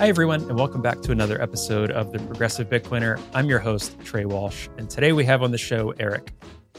Hi, everyone, and welcome back to another episode of The Progressive Bitcoiner. I'm your host, Trey Walsh, and today we have on the show Erik.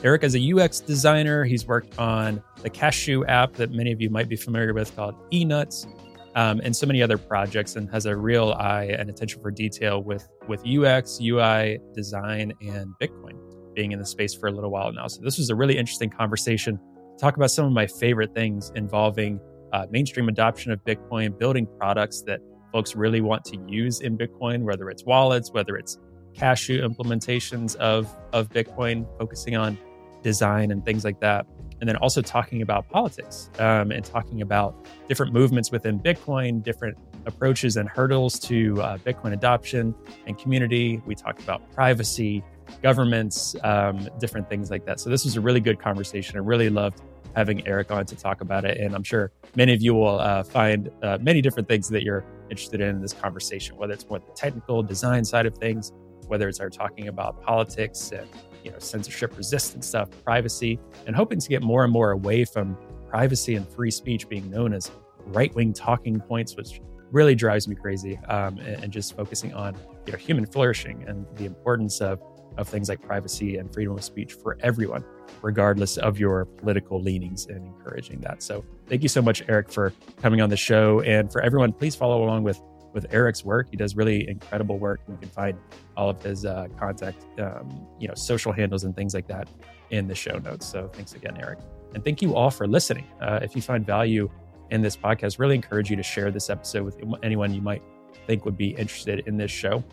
Erik is a UX designer. He's worked on the Cashu app that many of you might be familiar with called eNuts, um, and so many other projects, and has a real eye and attention for detail with, with UX, UI, design, and Bitcoin, being in the space for a little while now. So, this was a really interesting conversation. Talk about some of my favorite things involving uh, mainstream adoption of Bitcoin, building products that folks really want to use in Bitcoin, whether it's wallets, whether it's cashu implementations of, of Bitcoin, focusing on design and things like that. And then also talking about politics um, and talking about different movements within Bitcoin, different approaches and hurdles to uh, Bitcoin adoption and community. We talked about privacy, governments, um, different things like that. So this was a really good conversation. I really loved having Erik on to talk about it. And I'm sure many of you will uh, find uh, many different things that you're interested in this conversation, whether it's more the technical design side of things, whether it's our talking about politics and you know censorship resistant stuff, privacy, and hoping to get more and more away from privacy and free speech being known as right wing talking points, which really drives me crazy. Um, and, and just focusing on you know human flourishing and the importance of of things like privacy and freedom of speech for everyone, regardless of your political leanings, and encouraging that. So, thank you so much, Erik, for coming on the show. And for everyone, please follow along with with Erik's work. He does really incredible work. You can find all of his uh, contact, um, you know, social handles and things like that in the show notes. So, thanks again, Erik. And thank you all for listening. Uh, if you find value in this podcast, really encourage you to share this episode with anyone you might think would be interested in this show.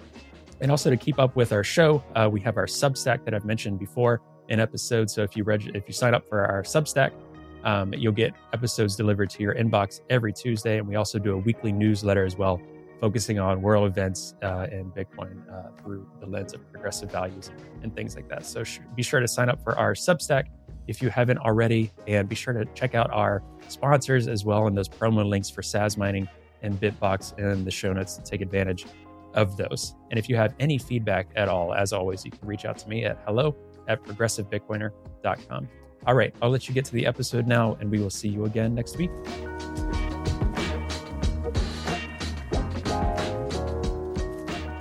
And also to keep up with our show, uh, we have our Substack that I've mentioned before in episodes. So if you reg- if you sign up for our Substack, um, you'll get episodes delivered to your inbox every Tuesday, and we also do a weekly newsletter as well, focusing on world events uh, and Bitcoin uh, through the lens of progressive values and things like that. So sh- be sure to sign up for our Substack if you haven't already, and be sure to check out our sponsors as well and those promo links for Saz Mining and Bitbox in the show notes to take advantage of those. And if you have any feedback at all, as always, you can reach out to me at hello at progressivebitcoiner.com. All right, I'll let you get to the episode now, and we will see you again next week.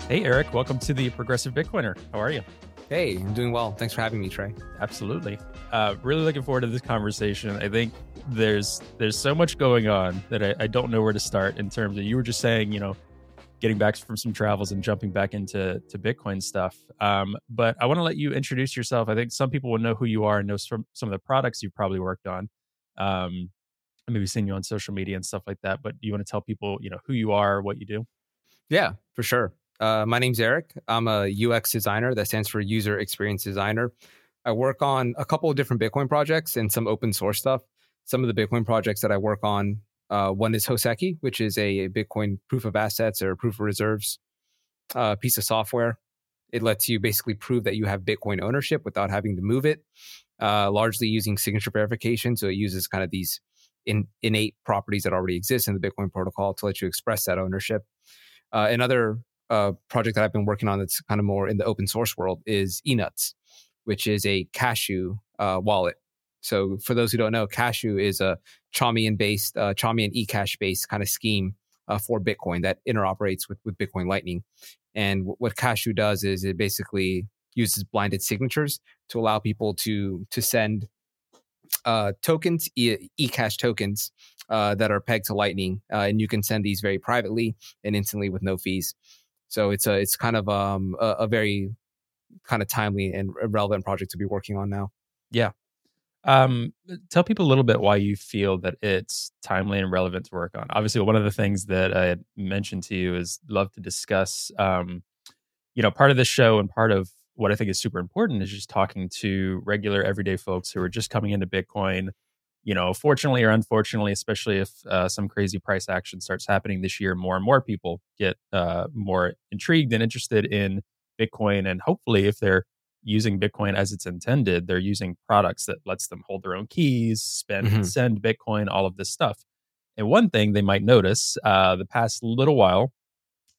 Hey, Erik, welcome to the Progressive Bitcoiner. How are you? Hey, I'm doing well. Thanks for having me, Trey. Absolutely. Uh, really looking forward to this conversation. I think there's there's so much going on that I, I don't know where to start in terms of you were just saying, you know, getting back from some travels and jumping back into to Bitcoin stuff. Um, but I want to let you introduce yourself. I think some people will know who you are and know some, some of the products you've probably worked on. Um, maybe seen you on social media and stuff like that. But do you want to tell people, you know, who you are, what you do? Yeah, for sure. Uh, my name's Erik. I'm a UX designer. That stands for user experience designer. I work on a couple of different Bitcoin projects and some open source stuff. Some of the Bitcoin projects that I work on uh, one is Hoseki, which is a Bitcoin proof of assets or proof of reserves uh, piece of software. It lets you basically prove that you have Bitcoin ownership without having to move it, uh, largely using signature verification. So it uses kind of these in, innate properties that already exist in the Bitcoin protocol to let you express that ownership. Uh, another uh, project that I've been working on that's kind of more in the open source world is eNuts, which is a cashu uh, wallet so for those who don't know, Cashu is a Chaumian based, uh, Chaumian eCash based kind of scheme uh, for Bitcoin that interoperates with, with Bitcoin Lightning. And w- what Cashu does is it basically uses blinded signatures to allow people to to send uh, tokens, e- eCash tokens uh, that are pegged to Lightning, uh, and you can send these very privately and instantly with no fees. So it's a it's kind of um, a, a very kind of timely and relevant project to be working on now. Yeah, um, tell people a little bit why you feel that it's timely and relevant to work on. Obviously, one of the things that I had mentioned to you is love to discuss. Um, you know, part of this show and part of what I think is super important is just talking to regular, everyday folks who are just coming into Bitcoin. You know, fortunately or unfortunately, especially if uh, some crazy price action starts happening this year, more and more people get uh, more intrigued and interested in Bitcoin, and hopefully, if they're using Bitcoin as it's intended, they're using products that lets them hold their own keys, spend mm-hmm. send Bitcoin, all of this stuff. And one thing they might notice uh, the past little while,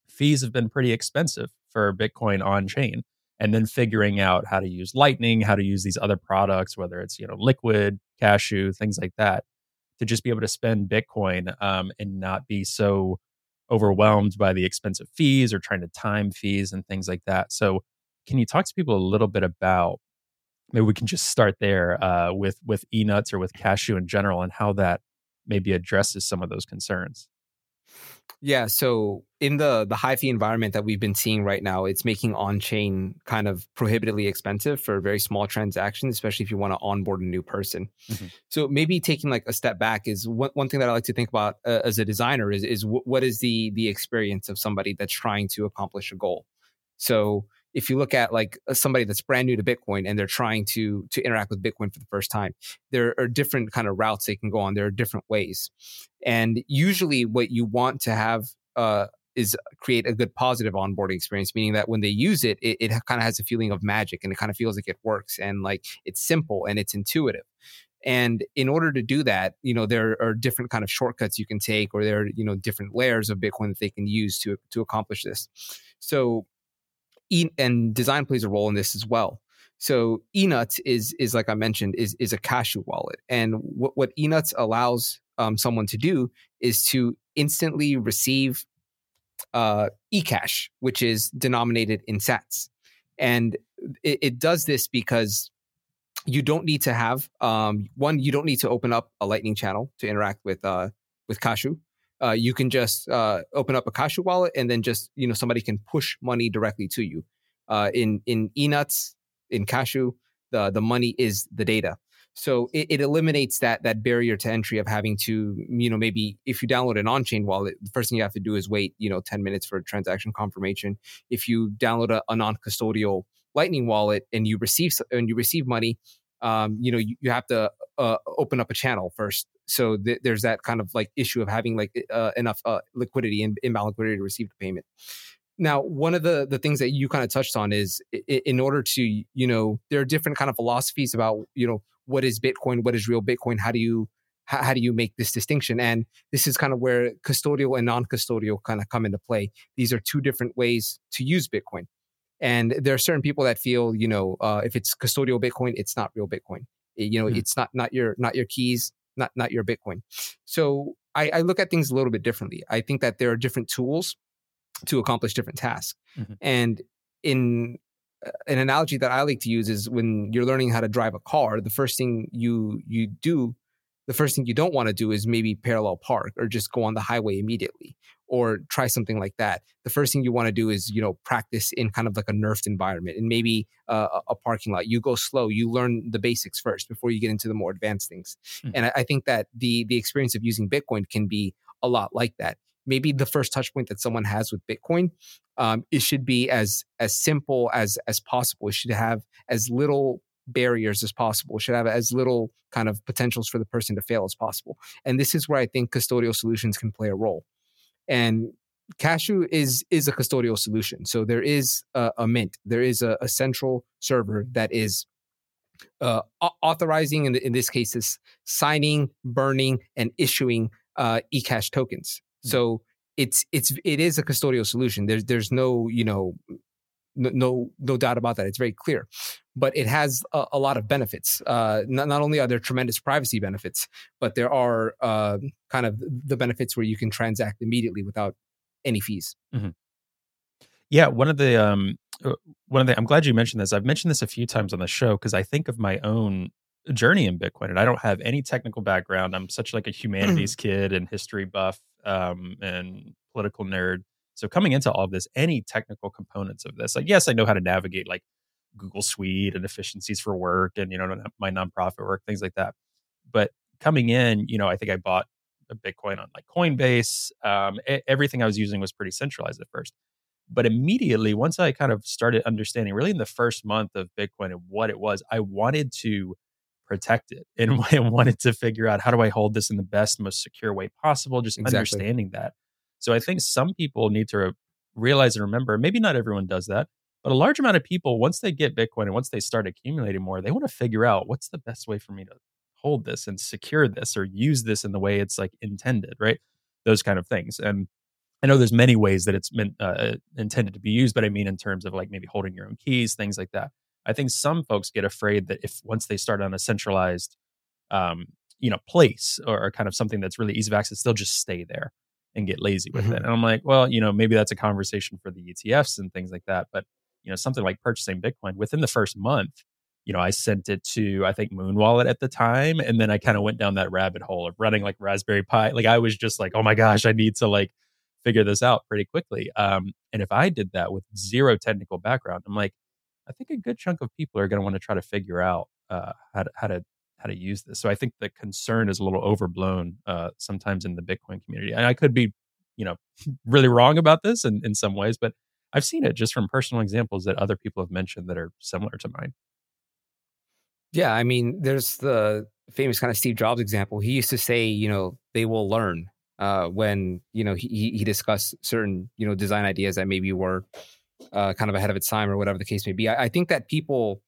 fees have been pretty expensive for Bitcoin on chain. And then figuring out how to use Lightning, how to use these other products, whether it's you know Liquid, Cashu, things like that, to just be able to spend Bitcoin um, and not be so overwhelmed by the expensive fees or trying to time fees and things like that. So, can you talk to people a little bit about maybe we can just start there uh, with with enuts or with cashu in general and how that maybe addresses some of those concerns? Yeah, so in the the high fee environment that we've been seeing right now, it's making on chain kind of prohibitively expensive for very small transactions, especially if you want to onboard a new person. Mm-hmm. So maybe taking like a step back is one, one thing that I like to think about uh, as a designer is is w- what is the the experience of somebody that's trying to accomplish a goal. So if you look at like uh, somebody that's brand new to Bitcoin and they're trying to to interact with Bitcoin for the first time, there are different kind of routes they can go on. There are different ways, and usually what you want to have uh, is create a good positive onboarding experience, meaning that when they use it, it, it kind of has a feeling of magic and it kind of feels like it works and like it's simple and it's intuitive. And in order to do that, you know, there are different kind of shortcuts you can take, or there are, you know, different layers of Bitcoin that they can use to to accomplish this. So e- and design plays a role in this as well. So enuts is is like I mentioned is is a cashu wallet, and what what enuts allows um, someone to do is to instantly receive uh, eCash, which is denominated in Sats, and it, it does this because you don't need to have um, one. You don't need to open up a Lightning channel to interact with uh, with Cashu uh, you can just uh, open up a Cashu wallet and then just you know somebody can push money directly to you. Uh, in in enuts in Cashu, the the money is the data. So it, it, eliminates that that barrier to entry of having to, you know, maybe if you download an on-chain wallet, the first thing you have to do is wait, you know, 10 minutes for a transaction confirmation. If you download a, a non-custodial Lightning wallet and you receive and you receive money, um, you know, you, you have to uh, open up a channel first. So th- there's that kind of like issue of having like uh, enough uh, liquidity and inbound liquidity to receive the payment. Now, one of the the things that you kind of touched on is in order to, you know, there are different kind of philosophies about, you know, what is Bitcoin, what is real Bitcoin, how do you how, how do you make this distinction? And this is kind of where custodial and non-custodial kind of come into play. These are two different ways to use Bitcoin. And there are certain people that feel, you know, uh, if it's custodial Bitcoin, it's not real Bitcoin. You know, mm-hmm. it's not not your not your keys, not not your Bitcoin. So I, I, look at things a little bit differently. I think that there are different tools to accomplish different tasks. Mm-hmm. And in uh, an analogy that I like to use is when you're learning how to drive a car, the first thing you you do the first thing you don't want to do is maybe parallel park or just go on the highway immediately or try something like that. The first thing you want to do is, you know, practice in kind of like a nerfed environment and maybe uh, a parking lot. You go slow, you learn the basics first before you get into the more advanced things. Mm-hmm. And I, I think that the the experience of using Bitcoin can be a lot like that. Maybe the first touch point that someone has with Bitcoin, um, it should be as as simple as as possible. It should have as little barriers as possible, it should have as little kind of potentials for the person to fail as possible. And this is where I think custodial solutions can play a role. And Cashu is is a custodial solution. So there is a, a mint, there is a, a, central server that is uh, authorizing, in, in this case, is signing, burning, and issuing uh, eCash tokens. Mm-hmm. So it's it's it is a custodial solution. There's there's no you know no no doubt about that. It's very clear, but it has a, a lot of benefits. Uh, not, not only are there tremendous privacy benefits, but there are uh, kind of the benefits where you can transact immediately without any fees. Mm-hmm. Yeah, one of the um, uh, one of the I'm glad you mentioned this. I've mentioned this a few times on the show because I think of my own journey in Bitcoin, and I don't have any technical background. I'm such like a humanities kid and history buff um, and political nerd so coming into all of this, any technical components of this, like yes, I know how to navigate like Google Suite and efficiencies for work and you know my nonprofit work, things like that. But coming in, you know, I think I bought a Bitcoin on like Coinbase. Um, everything I was using was pretty centralized at first. But immediately, once I kind of started understanding, really in the first month of Bitcoin and what it was, I wanted to protect it and I wanted to figure out how do I hold this in the best, most secure way possible. Just exactly. understanding that. So I think some people need to realize and remember, maybe not everyone does that, but a large amount of people, once they get Bitcoin and once they start accumulating more, they want to figure out what's the best way for me to hold this and secure this or use this in the way it's like intended, right? Those kind of things. And I know there's many ways that it's meant uh, intended to be used, but I mean in terms of like maybe holding your own keys, things like that. I think some folks get afraid that if once they start on a centralized, um, you know, place or, or kind of something that's really easy of access, they'll just stay there and get lazy with mm-hmm. it. And I'm like, well, you know, maybe that's a conversation for the ETFs and things like that. But you know, something like purchasing Bitcoin within the first month, you know, I sent it to I think Muun Wallet at the time, and then I kind of went down that rabbit hole of running like Raspberry Pi. Like I was just like, oh my gosh, I need to like figure this out pretty quickly. Um, and if I did that with zero technical background, I'm like, I think a good chunk of people are going to want to try to figure out uh, how to how to how to use this. So I think the concern is a little overblown uh, sometimes in the Bitcoin community, and I could be, you know, really wrong about this in, in some ways, but I've seen it just from personal examples that other people have mentioned that are similar to mine. Yeah, I mean, there's the famous kind of Steve Jobs example. He used to say, you know, they will learn uh, when you know he he discussed certain you know design ideas that maybe were uh, kind of ahead of its time or whatever the case may be. I, I think that people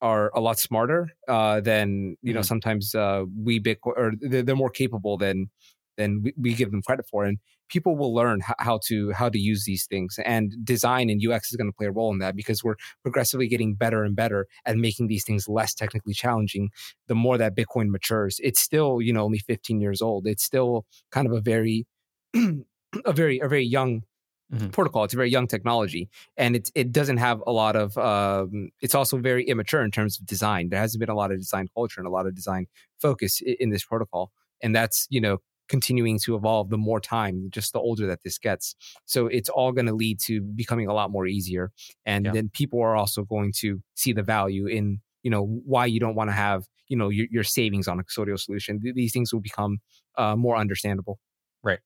are a lot smarter uh, than you know mm-hmm. sometimes uh, we Bitcoin or they're, they're, more capable than than we, we, give them credit for, and people will learn h- how to how to use these things. And design and UX is going to play a role in that because we're progressively getting better and better at making these things less technically challenging. The more that Bitcoin matures, it's still you know only 15 years old. It's still kind of a very a very a very young mm-hmm. protocol. It's a very young technology, and it it doesn't have a lot of. Um, it's also very immature in terms of design. There hasn't been a lot of design culture and a lot of design focus in, in this protocol, and that's you know continuing to evolve the more time, just the older that this gets. So it's all going to lead to becoming a lot more easier, and yeah. then people are also going to see the value in you know why you don't want to have you know your, your savings on a custodial solution. These things will become uh, more understandable. Right.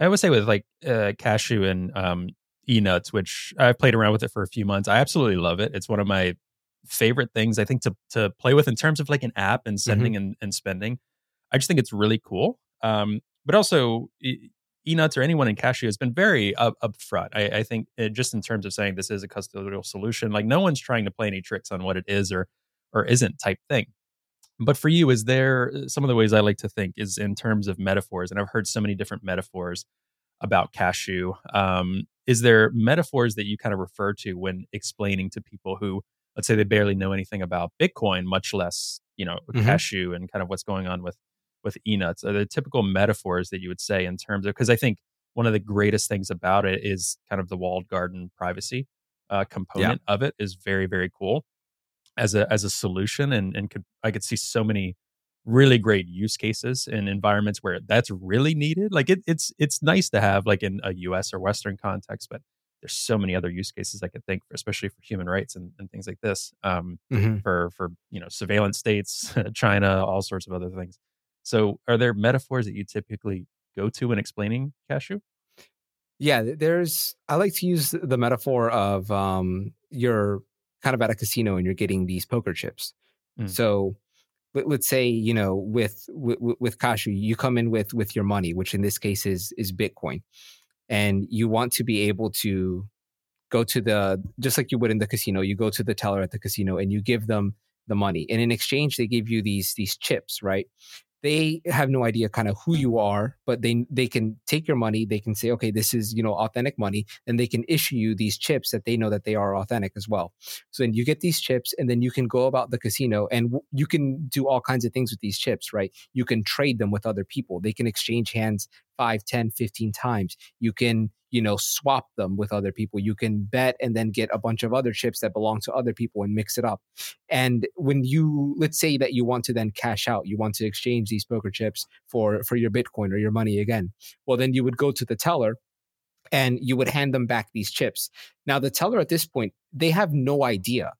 I would say with like uh, Cashu and um, eNuts, which I've played around with it for a few months. I absolutely love it. It's one of my favorite things I think to to play with in terms of like an app and mm-hmm. sending mm-hmm. and, and spending. I just think it's really cool. Um, but also eNuts or anyone in Cashu has been very up, upfront. I, I think it, just in terms of saying this is a custodial solution, like no one's trying to play any tricks on what it is or or isn't type thing. But for you, is there uh, some of the ways I like to think is in terms of metaphors? And I've heard so many different metaphors about cashu. Um, is there metaphors that you kind of refer to when explaining to people who, let's say, they barely know anything about Bitcoin, much less you know mm-hmm. cashu and kind of what's going on with with enuts? Are the typical metaphors that you would say in terms of because I think one of the greatest things about it is kind of the walled garden privacy uh, component yeah. of it is very very cool as a as a solution and and could I could see so many really great use cases in environments where that's really needed. Like it, it's it's nice to have like in a US or Western context, but there's so many other use cases I could think for, especially for human rights and, and things like this. Um, mm-hmm. for for you know surveillance states, China, all sorts of other things. So, are there metaphors that you typically go to when explaining cashu? Yeah, there's. I like to use the metaphor of um, your kind of at a casino and you're getting these poker chips. Mm. So let, us say you know with, with with Cashu, you come in with with your money, which in this case is is Bitcoin, and you want to be able to go to the just like you would in the casino. You go to the teller at the casino and you give them the money, and in exchange they give you these these chips, right? They have no idea kind of who you are but they they can take your money they can say okay this is you know authentic money and they can issue you these chips that they know that they are authentic as well. So then you get these chips and then you can go about the casino and you can do all kinds of things with these chips right? You can trade them with other people. They can exchange hands 5 10 15 times. You can you know swap them with other people. You can bet and then get a bunch of other chips that belong to other people and mix it up. And when you let's say that you want to then cash out you want to exchange these poker chips for for your bitcoin or your money again well then you would go to the teller and you would hand them back these chips. Now the teller at this point they have no idea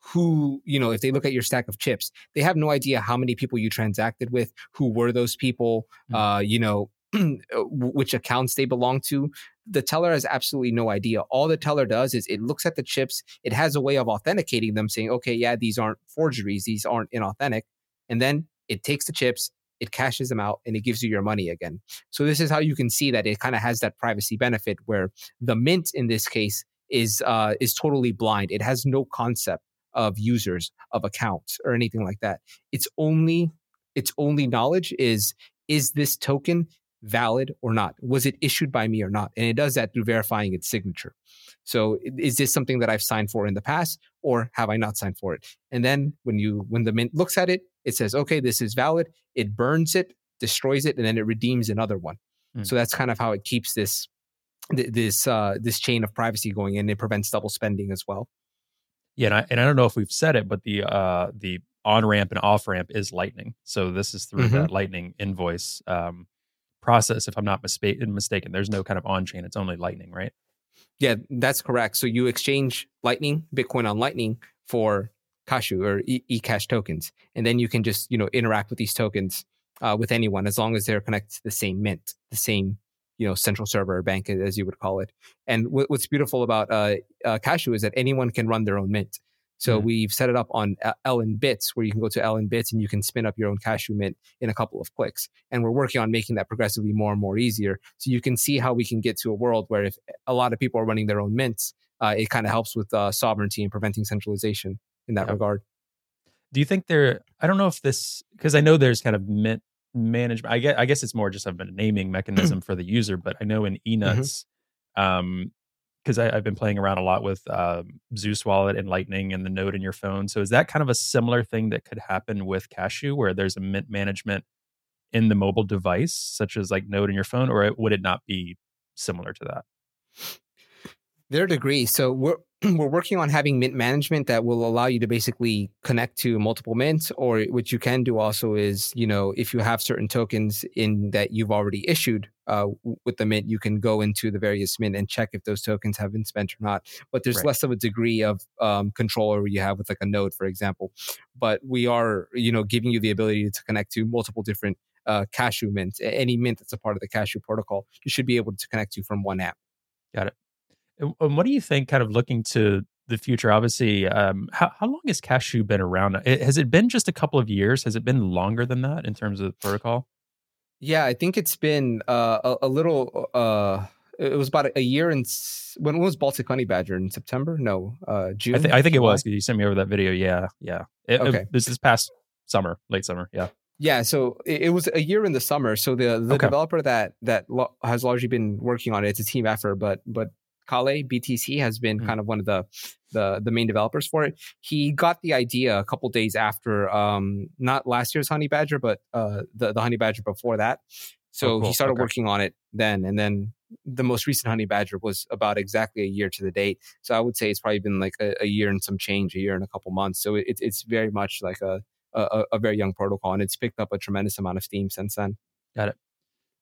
who, you know, if they look at your stack of chips, they have no idea how many people you transacted with, who were those people, mm-hmm. uh, you know, which accounts they belong to the teller has absolutely no idea. All the teller does is it looks at the chips, it has a way of authenticating them, saying, okay, yeah, these aren't forgeries, these aren't inauthentic. And then it takes the chips, it cashes them out, and it gives you your money again. So this is how you can see that it kind of has that privacy benefit where the mint in this case is uh, is totally blind. It has no concept of users, of accounts, or anything like that. It's only its only knowledge is is this token valid or not? Was it issued by me or not? And it does that through verifying its signature. So is this something that I've signed for in the past or have I not signed for it? And then when you when the mint looks at it, it says, okay, this is valid. It burns it, destroys it, and then it redeems another one. Mm. So that's kind of how it keeps this this uh, this chain of privacy going, and it prevents double spending as well. Yeah, and I, and I don't know if we've said it, but the uh, the on ramp and off ramp is Lightning. So this is through mm-hmm. that Lightning invoice um, process. If I'm not mistaken, there's no kind of on chain. It's only Lightning, right? Yeah, that's correct. So you exchange Lightning, Bitcoin on Lightning for Cashu or e- eCash tokens, and then you can just you know interact with these tokens uh, with anyone as long as they're connected to the same mint, the same you know central server or bank as you would call it. And w- what's beautiful about uh, uh, Cashu is that anyone can run their own mint. So mm-hmm. we've set it up on LN Bits, where you can go to LN Bits and you can spin up your own Cashu mint in a couple of clicks. And we're working on making that progressively more and more easier. So you can see how we can get to a world where if a lot of people are running their own mints, uh, it kind of helps with uh, sovereignty and preventing centralization in that regard. Do you think there? I don't know if this because I know there's kind of mint management. I guess I guess it's more just of a naming mechanism for the user. But I know in mm-hmm. eNuts, mm-hmm. um, because I've been playing around a lot with um, Zeus Wallet and Lightning and the node in your phone. So is that kind of a similar thing that could happen with Cashu, where there's a mint management in the mobile device, such as like node in your phone, or would it not be similar to that? Their degree. So we're we're working on having mint management that will allow you to basically connect to multiple mints or what you can do also is you know if you have certain tokens in that you've already issued uh, with the mint you can go into the various mint and check if those tokens have been spent or not. But there's right. less of a degree of um, control over you have with like a node for example. But we are you know giving you the ability to connect to multiple different uh, cashu mints. Any mint that's a part of the cashu protocol you should be able to connect to from one app. Got it and what do you think, kind of looking to the future? Obviously, um, how, how long has Cashu been around? Has it been just a couple of years? Has it been longer than that in terms of protocol? Yeah, I think it's been uh, a, a, little. Uh, it was about a year and when was Baltic Honey Badger in September? No, uh, June. I, th- I think it was. You sent me over that video. Yeah, yeah. It, okay, it, this is past summer, late summer. Yeah. Yeah, so it, it was a year in the summer. So the the okay. developer that that lo- has largely been working on it, it's a team effort, but but Calle BTC has been mm-hmm. kind of one of the, the the main developers for it. He got the idea a couple days after um, not last year's Honey Badger, but uh, the the Honey Badger before that. So oh, cool. he started okay. working on it then, and then the most recent Honey Badger was about exactly a year to the date. So I would say it's probably been like a, a year and some change, a year and a couple months. So it, it's very much like a, a a very young protocol, and it's picked up a tremendous amount of steam since then. Got it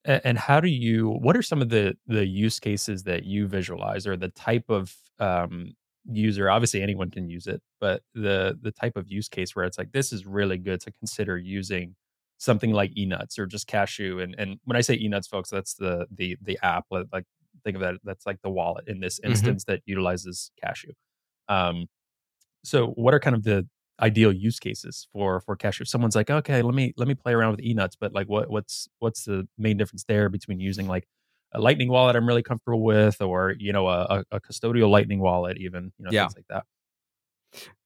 and how do you what are some of the the use cases that you visualize or the type of um, user obviously anyone can use it but the the type of use case where it's like this is really good to consider using something like enuts or just cashu and and when i say enuts folks that's the the the app like think of that that's like the wallet in this mm-hmm. instance mm-hmm. that utilizes cashu um so what are kind of the ideal use cases for for Cashu. If someone's like, okay, let me let me play around with enuts, but like what what's what's the main difference there between using like a lightning wallet I'm really comfortable with or you know a, a custodial lightning wallet even, you know, yeah. things like that.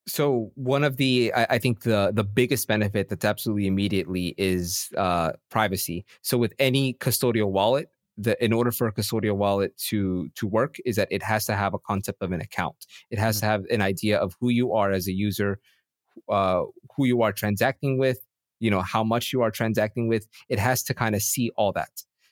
So one of the I, I, think the the biggest benefit that's absolutely immediately is uh, privacy. So with any custodial wallet, the in order for a custodial wallet to to work is that it has to have a concept of an account. It has mm-hmm. to have an idea of who you are as a user, uh, who you are transacting with, you know, how much you are transacting with. It has to kind of see all that.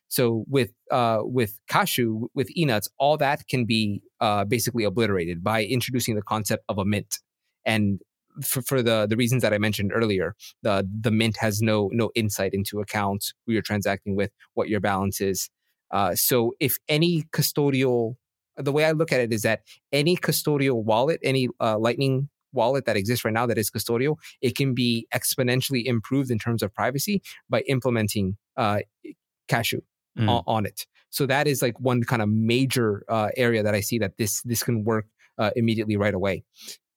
So with uh, with Cashu, with enuts, all that can be uh, basically obliterated by introducing the concept of a mint. And for, for the the reasons that I mentioned earlier, the the mint has no no insight into accounts, who you're transacting with, what your balance is. Uh, so if any custodial, the way I look at it is that any custodial wallet, any uh, Lightning wallet that exists right now that is custodial, it can be exponentially improved in terms of privacy by implementing uh, Cashu mm. on, on, it. So that is like one kind of major uh, area that I see that this this can work uh, immediately right away.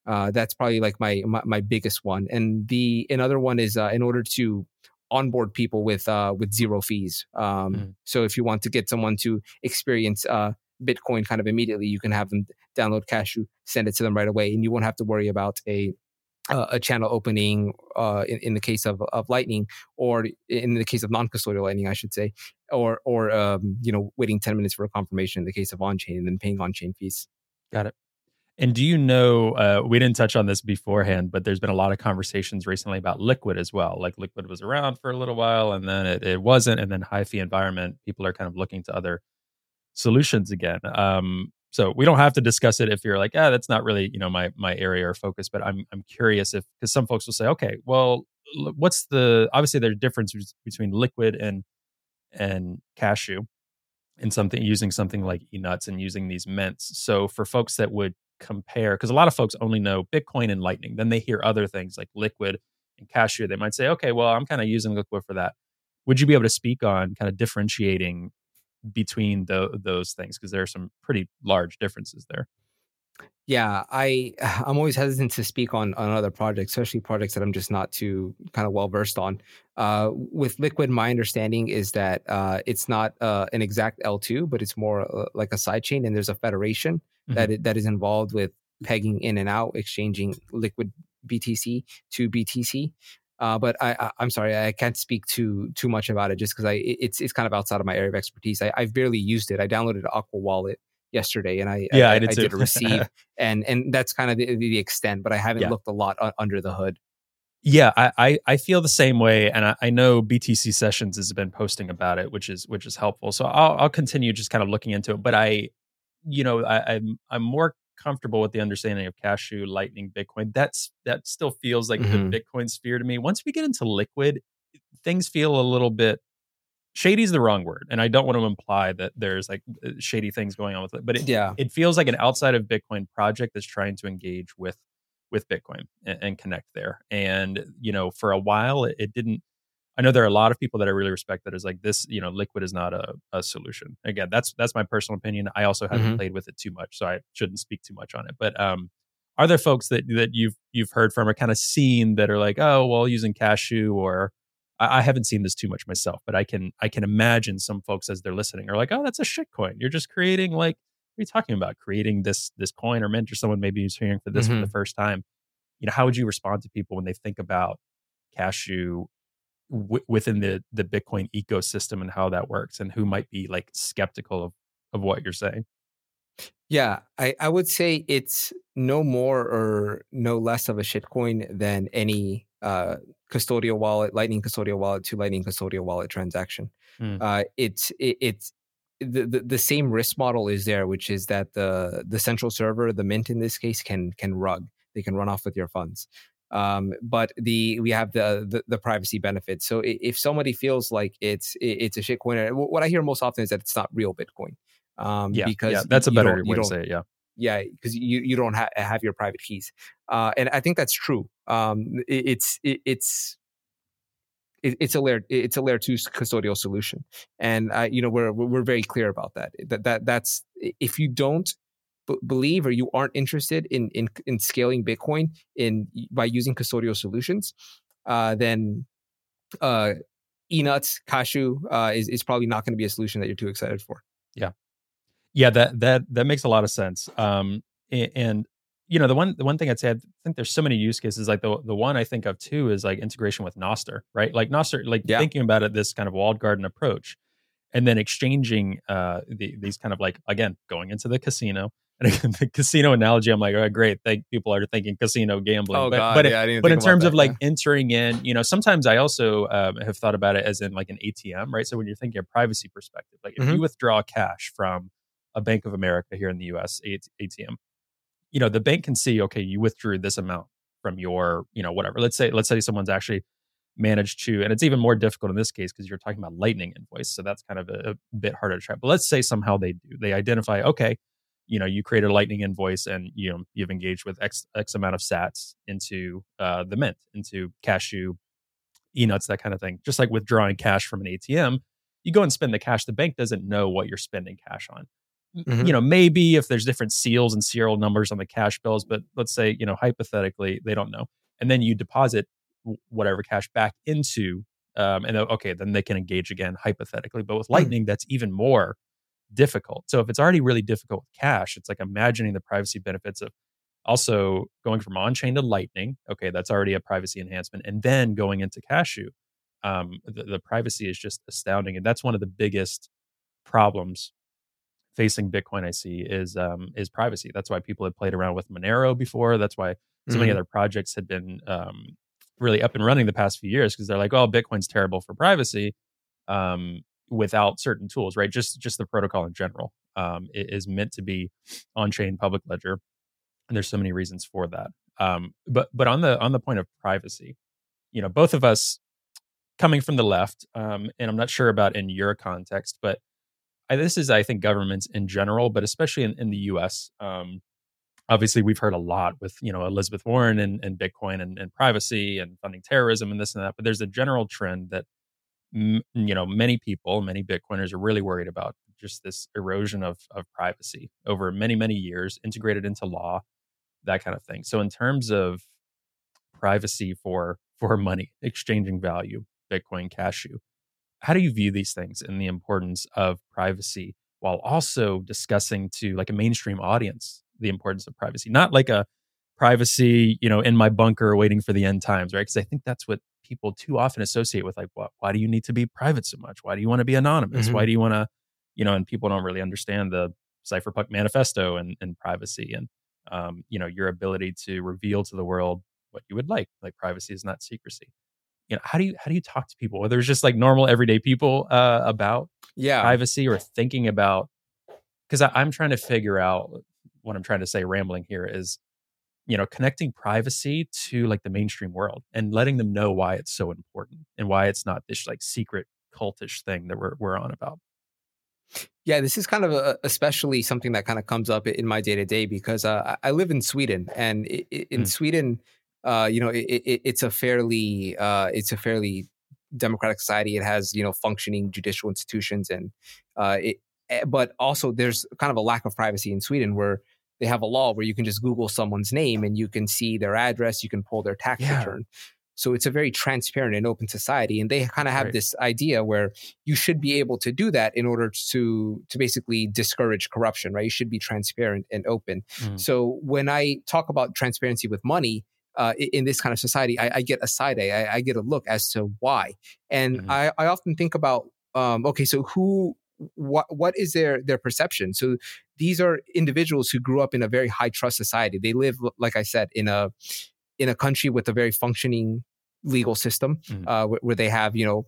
Uh, that's probably like my, my, my biggest one, and the another one is uh, in order to onboard people with uh, with zero fees. Um, mm. So if you want to get someone to experience uh, Bitcoin kind of immediately. You can have them download Cashu, send it to them right away, and you won't have to worry about a uh, a channel opening uh, in, in, the case of, of Lightning, or in the case of non-custodial Lightning, I should say, or or um, you know waiting ten minutes for a confirmation in the case of on-chain and then paying on-chain fees. Got it. And do you know, uh, we didn't touch on this beforehand, but there's been a lot of conversations recently about liquid as well. Like liquid was around for a little while and then it, it wasn't. And then high fee environment, people are kind of looking to other solutions again. Um, so we don't have to discuss it if you're like, ah, that's not really, you know, my my area or focus. But I'm I'm curious if because some folks will say, okay, well, what's the obviously there's difference between liquid and and cashu and something using something like enuts and using these mints. So for folks that would compare, because a lot of folks only know Bitcoin and Lightning, then they hear other things like liquid and cashu. They might say, okay, well, I'm kind of using liquid for that. Would you be able to speak on kind of differentiating between the, those things? Because there are some pretty large differences there. Yeah, I I'm always hesitant to speak on on other projects, especially projects that I'm just not too kind of well versed on. Uh, with Liquid, my understanding is that uh, it's not uh, an exact L2, but it's more uh, like a sidechain, and there's a federation mm-hmm. that it, that is involved with pegging in and out, exchanging Liquid BTC to BTC. Uh, but I, I, am sorry, I can't speak too too much about it just because I it's it's kind of outside of my area of expertise. I, have barely used it. I downloaded Aqua Wallet yesterday, and I yeah I, I did, I did receive, and and that's kind of the, the extent. But I haven't yeah. looked a lot under the hood. Yeah, I, I, I feel the same way, and I, I, know BTC Sessions has been posting about it, which is which is helpful. So I'll I'll continue just kind of looking into it. But I, you know, I, I'm I'm more comfortable with the understanding of Cashu, Lightning, Bitcoin. That's that still feels like mm-hmm. the Bitcoin sphere to me. Once we get into liquid, things feel a little bit shady is the wrong word and i don't want to imply that there's like uh, shady things going on with it but it, yeah it feels like an outside of bitcoin project that's trying to engage with with bitcoin and, and connect there and you know for a while it, it, didn't i know there are a lot of people that i really respect that is like this you know liquid is not a, a solution again that's that's my personal opinion i also haven't mm-hmm. played with it too much so i shouldn't speak too much on it but um are there folks that that you've you've heard from or kind of seen that are like oh well using cashu or I, I haven't seen this too much myself, but I can I can imagine some folks as they're listening are like, oh, that's a shit coin. You're just creating like what are you talking about? Creating this this coin or mint or someone maybe who's hearing for this mm-hmm. for the mm-hmm. first time. You know, how would you respond to people when they think about cashu w- within the the Bitcoin ecosystem and how that works, and who might be like skeptical of of what you're saying? Yeah, I, I would say it's no more or no less of a shitcoin than any uh, custodial wallet, Lightning custodial wallet to Lightning custodial wallet transaction. Mm. Uh, it's it, it's the, the, the same risk model is there, which is that the the central server, the mint in this case, can can rug. They can run off with your funds. Um, but the we have the, the, the privacy benefits. So if somebody feels like it's it's a shitcoin, what I hear most often is that it's not real Bitcoin. Um, yeah, because yeah, that's a better way to say it. Yeah, yeah, because you you don't ha- have your private keys, uh, and I think that's true. Um, it, it's it, it's it's a layer it's a layer two custodial solution, and uh, you know we're we're very clear about that. That that that's if you don't b- believe or you aren't interested in in in scaling Bitcoin in by using custodial solutions, uh, then uh, enuts cashu uh, is is probably not going to be a solution that you're too excited for. Yeah, yeah, that that that makes a lot of sense. Um, and, and you know the one the one thing I'd say I think there's so many use cases. Like the the one I think of too is like integration with Nostr right? Like Nostr like yeah. thinking about it, this kind of walled garden approach, and then exchanging uh the, these kind of like again going into the casino. And the casino analogy, I'm like, all right, great. Think people are thinking casino gambling. Oh but, God, but, yeah, but in terms that, of like yeah. entering in, you know, sometimes I also um, have thought about it as in like an ATM, right? So when you're thinking of privacy perspective, like if mm-hmm. you withdraw cash from a Bank of America here in the US ATM, you know, the bank can see, okay, you withdrew this amount from your, you know, whatever. Let's say, let's say someone's actually managed to, and it's even more difficult in this case because you're talking about lightning invoice. So that's kind of a, a, bit harder to track. But let's say somehow they do, they identify, okay, you know, you create a lightning invoice and you know you've engaged with X X amount of sats into uh, the mint, into cashu, enuts, that kind of thing. Just like withdrawing cash from an ATM, you go and spend the cash. The bank doesn't know what you're spending cash on. Mm-hmm. You know, maybe if there's different seals and serial numbers on the cash bills, but let's say, you know, hypothetically, they don't know. And then you deposit whatever cash back into, um, and okay, then they can engage again, hypothetically. But with hmm. Lightning, mm. that's even more difficult. So if it's already really difficult with cash, it's like imagining the privacy benefits of also going from on chain to Lightning. Okay, that's already a privacy enhancement. And then going into Cashu, um, the, the privacy is just astounding. And that's one of the biggest problems facing Bitcoin I see is um, is privacy. That's why people have played around with Monero before. That's why so many Mhm. other projects had been um, really up and running the past few years because they're like, oh, Bitcoin's terrible for privacy um, without certain tools, right? Just just the protocol in general um, is meant to be on chain public ledger, and there's so many reasons for that. Um, but but on the on the point of privacy, you know, both of us coming from the left, um, and I'm not sure about in your context, but I, this is I think governments in general, but especially in, in the U.S. Um, obviously, we've heard a lot with you know Elizabeth Warren and, and Bitcoin and, and privacy and funding terrorism and this and that. But there's a general trend that m- you know many people, many Bitcoiners are really worried about just this erosion of of privacy over many many years, integrated into law, that kind of thing. So in terms of privacy for for money, exchanging value, Bitcoin, cashu, how do you view these things and the importance of privacy while also discussing to like a mainstream audience the importance of privacy not like a privacy you know in my bunker waiting for the end times right because i think that's what people too often associate with like what why do you need to be private so much why do you want to be anonymous Mhm. why do you want to you know and people don't really understand the cypherpunk manifesto and, and privacy and um, you know your ability to reveal to the world what you would like like privacy is not secrecy you know how do you how do you talk to people whether it's just like normal everyday people uh, about Yeah. privacy or thinking about because i'm trying to figure out what i'm trying to say rambling here is you know connecting privacy to like the mainstream world and letting them know why it's so important and why it's not this like secret cultish thing that we're, we're on about Yeah, this is kind of a, especially something that kind of comes up in my day to day because uh, I live in Sweden, and in Mm. Sweden, uh, you know, it, it, it's a fairly uh, it's a fairly democratic society. It has you know functioning judicial institutions, and uh, it, eh, but also there's kind of a lack of privacy in Sweden where they have a law where you can just Google someone's name and you can see their address, you can pull their tax Yeah. return. So it's a very transparent and open society, and they kind of have Right. this idea where you should be able to do that in order to to basically discourage corruption, right? You should be transparent and open. Mm. So when I talk about transparency with money uh, in this kind of society, I, I get a side eye. I, I get a look as to why, and Mhm. I, I often think about um, okay, so who, what, what is their their perception? So these are individuals who grew up in a very high trust society. They live, like I said, in a in a country with a very functioning legal system Mhm. uh, where, where they have you know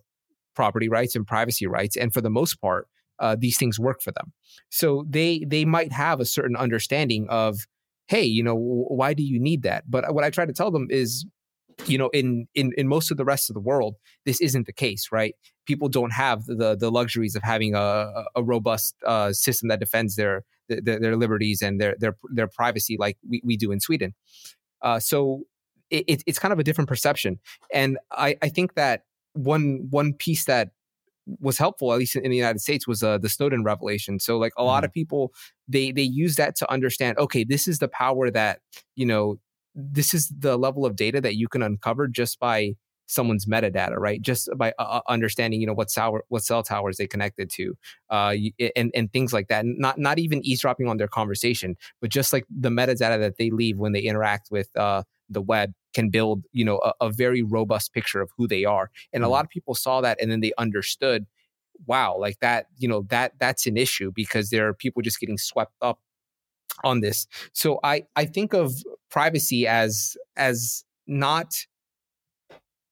property rights and privacy rights, and for the most part, uh, these things work for them. So they they might have a certain understanding of, hey, you know, why do you need that? But what I try to tell them is, you know, in in in most of the rest of the world, this isn't the case, right? People don't have the the luxuries of having a a robust uh, system that defends their their, their liberties and their their their privacy like we, we do in Sweden. Uh, so it, it, it's kind of a different perception, and I, I think that one one piece that was helpful, at least in, in the United States, was uh, the Snowden revelation. So like a lot of people, they they use that to understand. Okay, this is the power that you know. This is the level of data that you can uncover just by someone's metadata, right? Just by uh, uh, understanding, you know, what cell what cell towers they connected to, uh, and and things like that. Not not even eavesdropping on their conversation, but just like the metadata that they leave when they interact with uh, the web can build, you know, a, a very robust picture of who they are. And a Mhm. lot of people saw that, and then they understood, wow, like that, you know, that that's an issue because there are people just getting swept up on this. So I I think of privacy as as not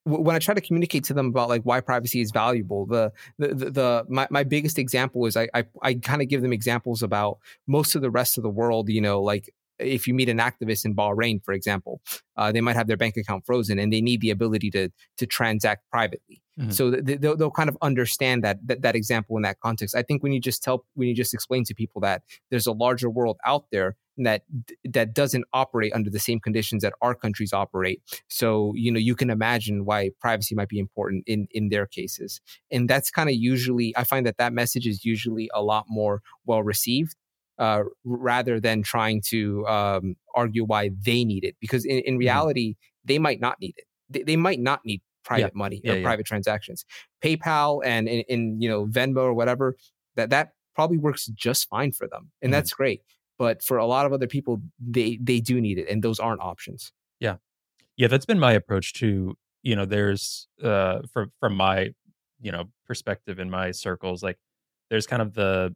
when I try to communicate to them about like why privacy is valuable, the the the, the my, my biggest example is I I, I kind of give them examples about most of the rest of the world. You know, like if you meet an activist in Bahrain, for example, uh, they might have their bank account frozen and they need the ability to to transact privately. Mhm. So th- they'll, they'll kind of understand that, that that example in that context. I think when you just tell when you just explain to people that there's a larger world out there that that doesn't operate under the same conditions that our countries operate. So you know you can imagine why privacy might be important in in their cases, and that's kind of usually I find that that message is usually a lot more well received. Uh, rather than trying to um, argue why they need it, because in, in reality they might not need it. They, they might not need private money Yeah, or yeah. private transactions. PayPal and in, in you know Venmo or whatever that that probably works just fine for them, and Mhm. that's great but for a lot of other people they they do need it and those aren't options Yeah, yeah that's been my approach to you know there's uh from from my you know perspective in my circles like there's kind of the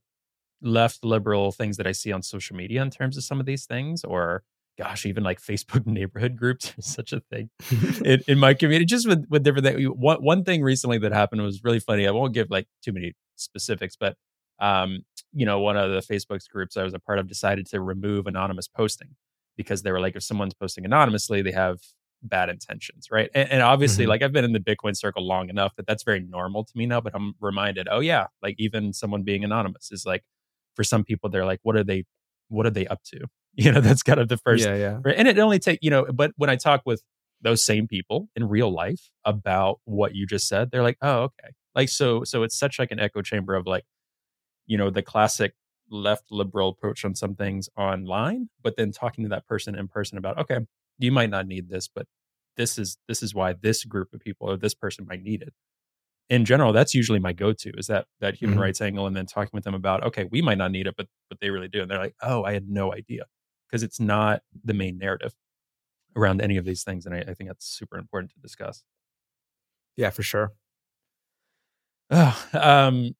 left liberal things that I see on social media in terms of some of these things, or gosh, even like Facebook neighborhood groups are such a thing in, in, my community. Just with with different things. One one thing recently that happened was really funny. I won't give like too many specifics, but um, you know, one of the Facebook's groups I was a part of decided to remove anonymous posting because they were like, if someone's posting anonymously, they have bad intentions, right? And, and obviously, mm-hmm. like I've been in the Bitcoin circle long enough that that's very normal to me now. But I'm reminded, oh yeah, like even someone being anonymous is like, for some people, they're like, what are they, what are they up to? You know, that's kind of the first. Yeah, yeah. And it only take you know, but when I talk with those same people in real life about what you just said, they're like, oh okay, like so, so it's such like an echo chamber of like, you know, the classic left liberal approach on some things online, but then talking to that person in person about, okay, you might not need this, but this is this is why this group of people or this person might need it. In general, that's usually my go-to is that that human mm-hmm. rights angle, and then talking with them about, okay, we might not need it, but but they really do, and they're like, oh, I had no idea because it's not the main narrative around any of these things, and I, I think that's super important to discuss. Yeah, for sure. Oh, um,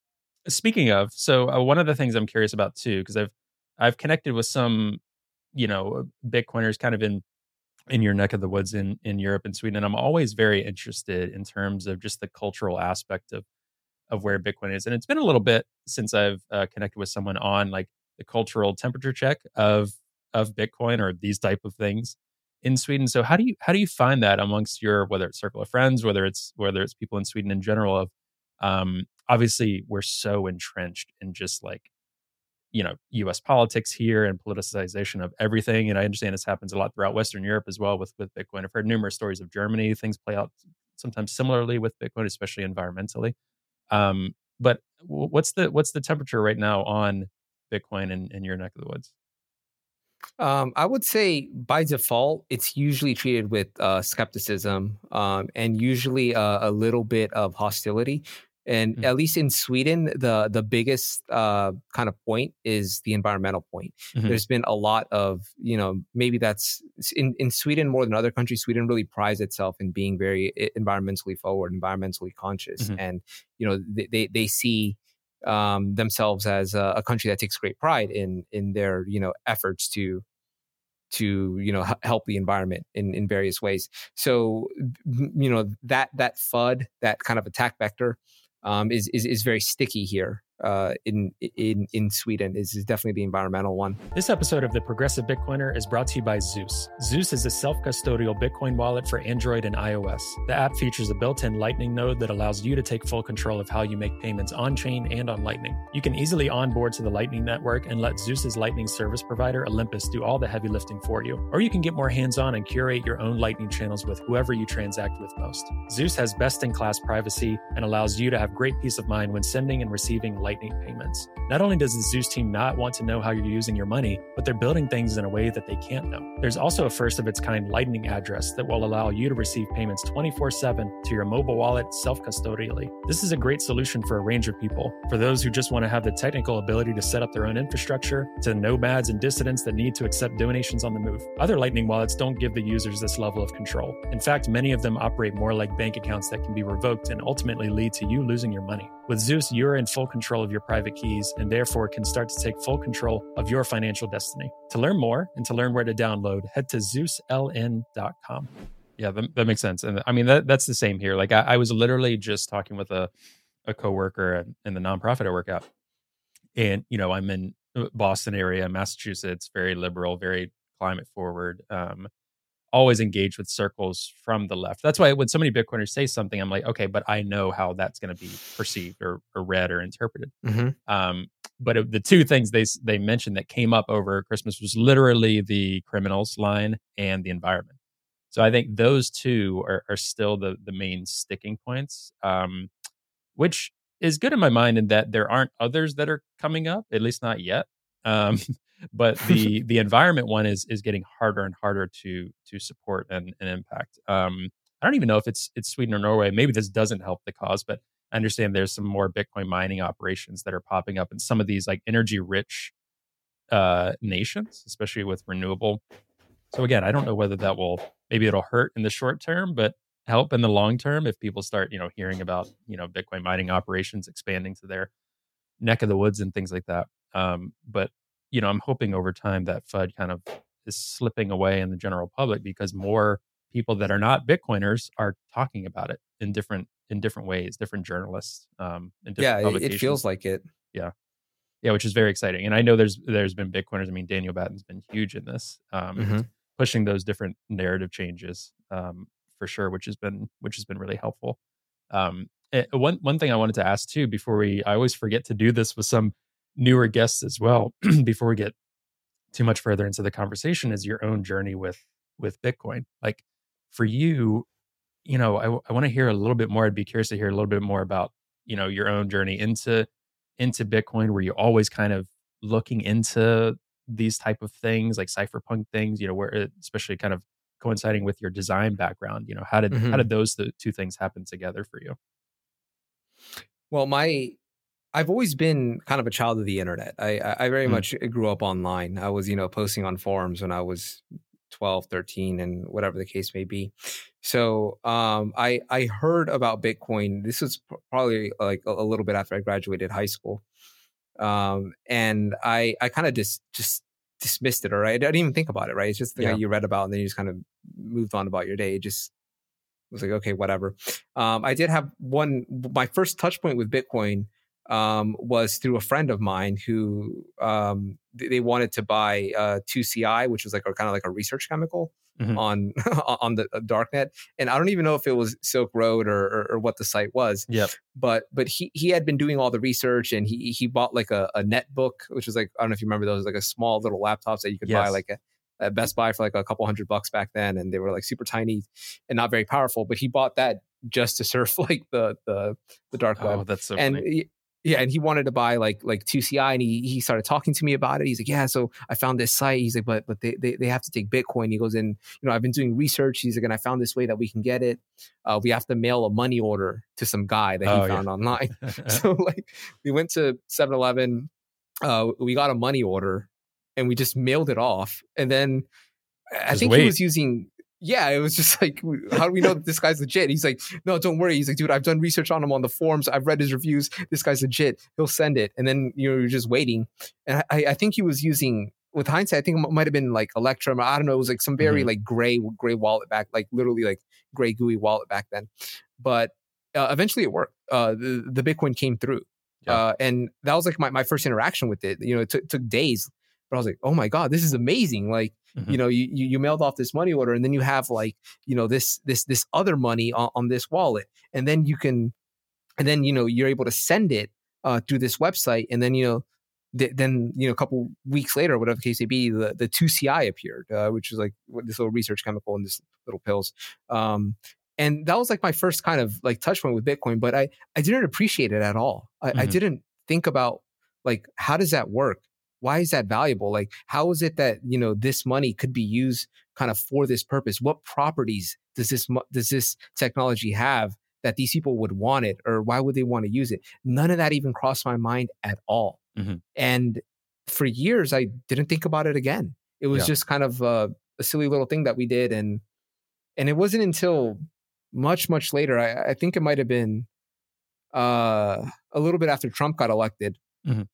speaking of, so uh, one of the things I'm curious about too, because I've I've connected with some, you know, Bitcoiners kind of in in your neck of the woods in in Europe and Sweden, and I'm always very interested in terms of just the cultural aspect of of where Bitcoin is. And it's been a little bit since I've uh, connected with someone on like the cultural temperature check of of Bitcoin or these type of things in Sweden. So how do you how do you find that amongst your whether it's circle of friends, whether it's whether it's people in Sweden in general of um, obviously we're so entrenched in just like you know U.S. politics here and politicization of everything. And I understand this happens a lot throughout Western Europe as well with with Bitcoin. I've heard numerous stories of Germany. Things play out sometimes similarly with Bitcoin, especially environmentally. Um, but what's the what's the temperature right now on Bitcoin in, in your neck of the woods? Um, I would say by default, it's usually treated with uh, skepticism um, and usually uh, a little bit of hostility. And mm-hmm. at least in Sweden, the the biggest uh, kind of point is the environmental point. Mm-hmm. There's been a lot of you know maybe that's in in Sweden more than other countries. Sweden really prides itself in being very environmentally forward, environmentally conscious, mm-hmm. and you know they they, they see um, themselves as a, a, country that takes great pride in in their you know efforts to to you know h- help the environment in in various ways. So you know that that FUD that kind of attack vector um, is, is is very sticky here uh, in in in Sweden is, is definitely the environmental one. This episode of the Progressive Bitcoiner is brought to you by Zeus. Zeus is a self-custodial Bitcoin wallet for Android and iOS. The app features a built-in Lightning node that allows you to take full control of how you make payments on-chain and on Lightning. You can easily onboard to the Lightning network and let Zeus's Lightning service provider Olympus do all the heavy lifting for you. Or you can get more hands-on and curate your own Lightning channels with whoever you transact with most. Zeus has best-in-class privacy and allows you to have great peace of mind when sending and receiving Lightning payments. Not only does the Zeus team not want to know how you're using your money, but they're building things in a way that they can't know. There's also a first of its kind Lightning address that will allow you to receive payments 24 7 to your mobile wallet self custodially. This is a great solution for a range of people. For those who just want to have the technical ability to set up their own infrastructure, to nomads and dissidents that need to accept donations on the move. Other Lightning wallets don't give the users this level of control. In fact, many of them operate more like bank accounts that can be revoked and ultimately lead to you losing your money. With Zeus, you're in full control of your private keys and therefore can start to take full control of your financial destiny. To learn more and to learn where to download, head to ZeusLN.com. Yeah, that, that makes sense. And I mean, that, that's the same here. Like, I, I was literally just talking with a, a coworker in the nonprofit I work at. And, you know, I'm in uh, Boston area, Massachusetts, very liberal, very climate forward. Um, always engage with circles from the left. That's why when so many Bitcoiners say something, I'm like, okay, but I know how that's going to be perceived or, or read or interpreted. Mm-hmm. Um, but it, the two things they they mentioned that came up over Christmas was literally the criminals line and the environment. So I think those two are, are still the the main sticking points, um, which is good in my mind in that there aren't others that are coming up, at least not yet. Um, but the the environment one is is getting harder and harder to to support and, and impact. Um, I don't even know if it's it's Sweden or Norway. Maybe this doesn't help the cause, but I understand there's some more Bitcoin mining operations that are popping up in some of these like energy rich uh, nations, especially with renewable. So again, I don't know whether that will maybe it'll hurt in the short term, but help in the long term if people start you know hearing about you know Bitcoin mining operations expanding to their neck of the woods and things like that. Um, but you know, I'm hoping over time that FUD kind of is slipping away in the general public because more people that are not Bitcoiners are talking about it in different in different ways, different journalists. Um, yeah, it feels like it. Yeah, yeah, which is very exciting. And I know there's there's been Bitcoiners. I mean, Daniel Batten's been huge in this, um, mm-hmm. pushing those different narrative changes um, for sure, which has been which has been really helpful. Um, eh, one one thing I wanted to ask too before we, I always forget to do this with some newer guests as well. before we get too much further into the conversation, is your own journey with with Bitcoin. Like for you, you know, I, I want to hear a little bit more. I'd be curious to hear a little bit more about you know your own journey into into Bitcoin. Were you always kind of looking into these type of things like cypherpunk things? You know, where especially kind of coinciding with your design background. You know, how did mm-hmm. how did those two things happen together for you? Well, my I've always been kind of a child of the internet. I I very mm. much grew up online. I was, you know, posting on forums when I was 12, 13 and whatever the case may be. So, um I I heard about Bitcoin. This was probably like a, a little bit after I graduated high school. Um and I I kind of just just dismissed it or right? I didn't even think about it, right? It's just the yeah. you read about and then you just kind of moved on about your day. It just was like, okay, whatever. Um, I did have one, my first touch point with Bitcoin um, was through a friend of mine who um, they wanted to buy uh, 2CI, which was like a kind of like a research chemical mm-hmm. on on the uh, darknet. And I don't even know if it was Silk Road or, or, or what the site was. Yep. But but he he had been doing all the research and he he bought like a, a netbook, which was like I don't know if you remember those like a small little laptops that you could yes. buy like a at Best Buy for like a couple hundred bucks back then, and they were like super tiny and not very powerful. But he bought that just to surf like the the the dark web. Oh, that's so and funny yeah, and he wanted to buy like like 2CI and he he started talking to me about it. He's like, Yeah, so I found this site. He's like, but but they they, they have to take Bitcoin. He goes "And you know, I've been doing research. He's like, and I found this way that we can get it. Uh, we have to mail a money order to some guy that he oh, found yeah. online. so like we went to 7-Eleven, uh, we got a money order and we just mailed it off. And then I just think wait. he was using yeah, it was just like, how do we know that this guy's legit? He's like, no, don't worry. He's like, dude, I've done research on him on the forums. I've read his reviews. This guy's legit. He'll send it. And then you know, you're just waiting. And I, I think he was using, with hindsight, I think it might have been like Electrum. I don't know. It was like some very mm-hmm. like gray, gray wallet back, like literally like gray gooey wallet back then. But uh, eventually it worked. Uh, the, the Bitcoin came through. Yeah. Uh, and that was like my, my first interaction with it. You know, it t- took days, but I was like, oh my God, this is amazing. Like, Mm-hmm. You know, you, you, you mailed off this money order, and then you have like you know this this this other money on, on this wallet, and then you can, and then you know you're able to send it uh, through this website, and then you know th- then you know a couple weeks later, whatever the case may be, the the two CI appeared, uh, which is like this little research chemical in this little pills. Um, and that was like my first kind of like touch point with Bitcoin, but I I didn't appreciate it at all. I, mm-hmm. I didn't think about like how does that work why is that valuable? Like how is it that you know this money could be used kind of for this purpose? What properties does this does this technology have that these people would want it or why would they want to use it? None of that even crossed my mind at all. Mm-hmm. and for years i didn't think about it again. It was yeah. just kind of a, a, silly little thing that we did and and it wasn't until much much later i, I think it might have been uh, a little bit after trump got elected mm-hmm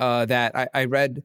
uh, that I, I, read.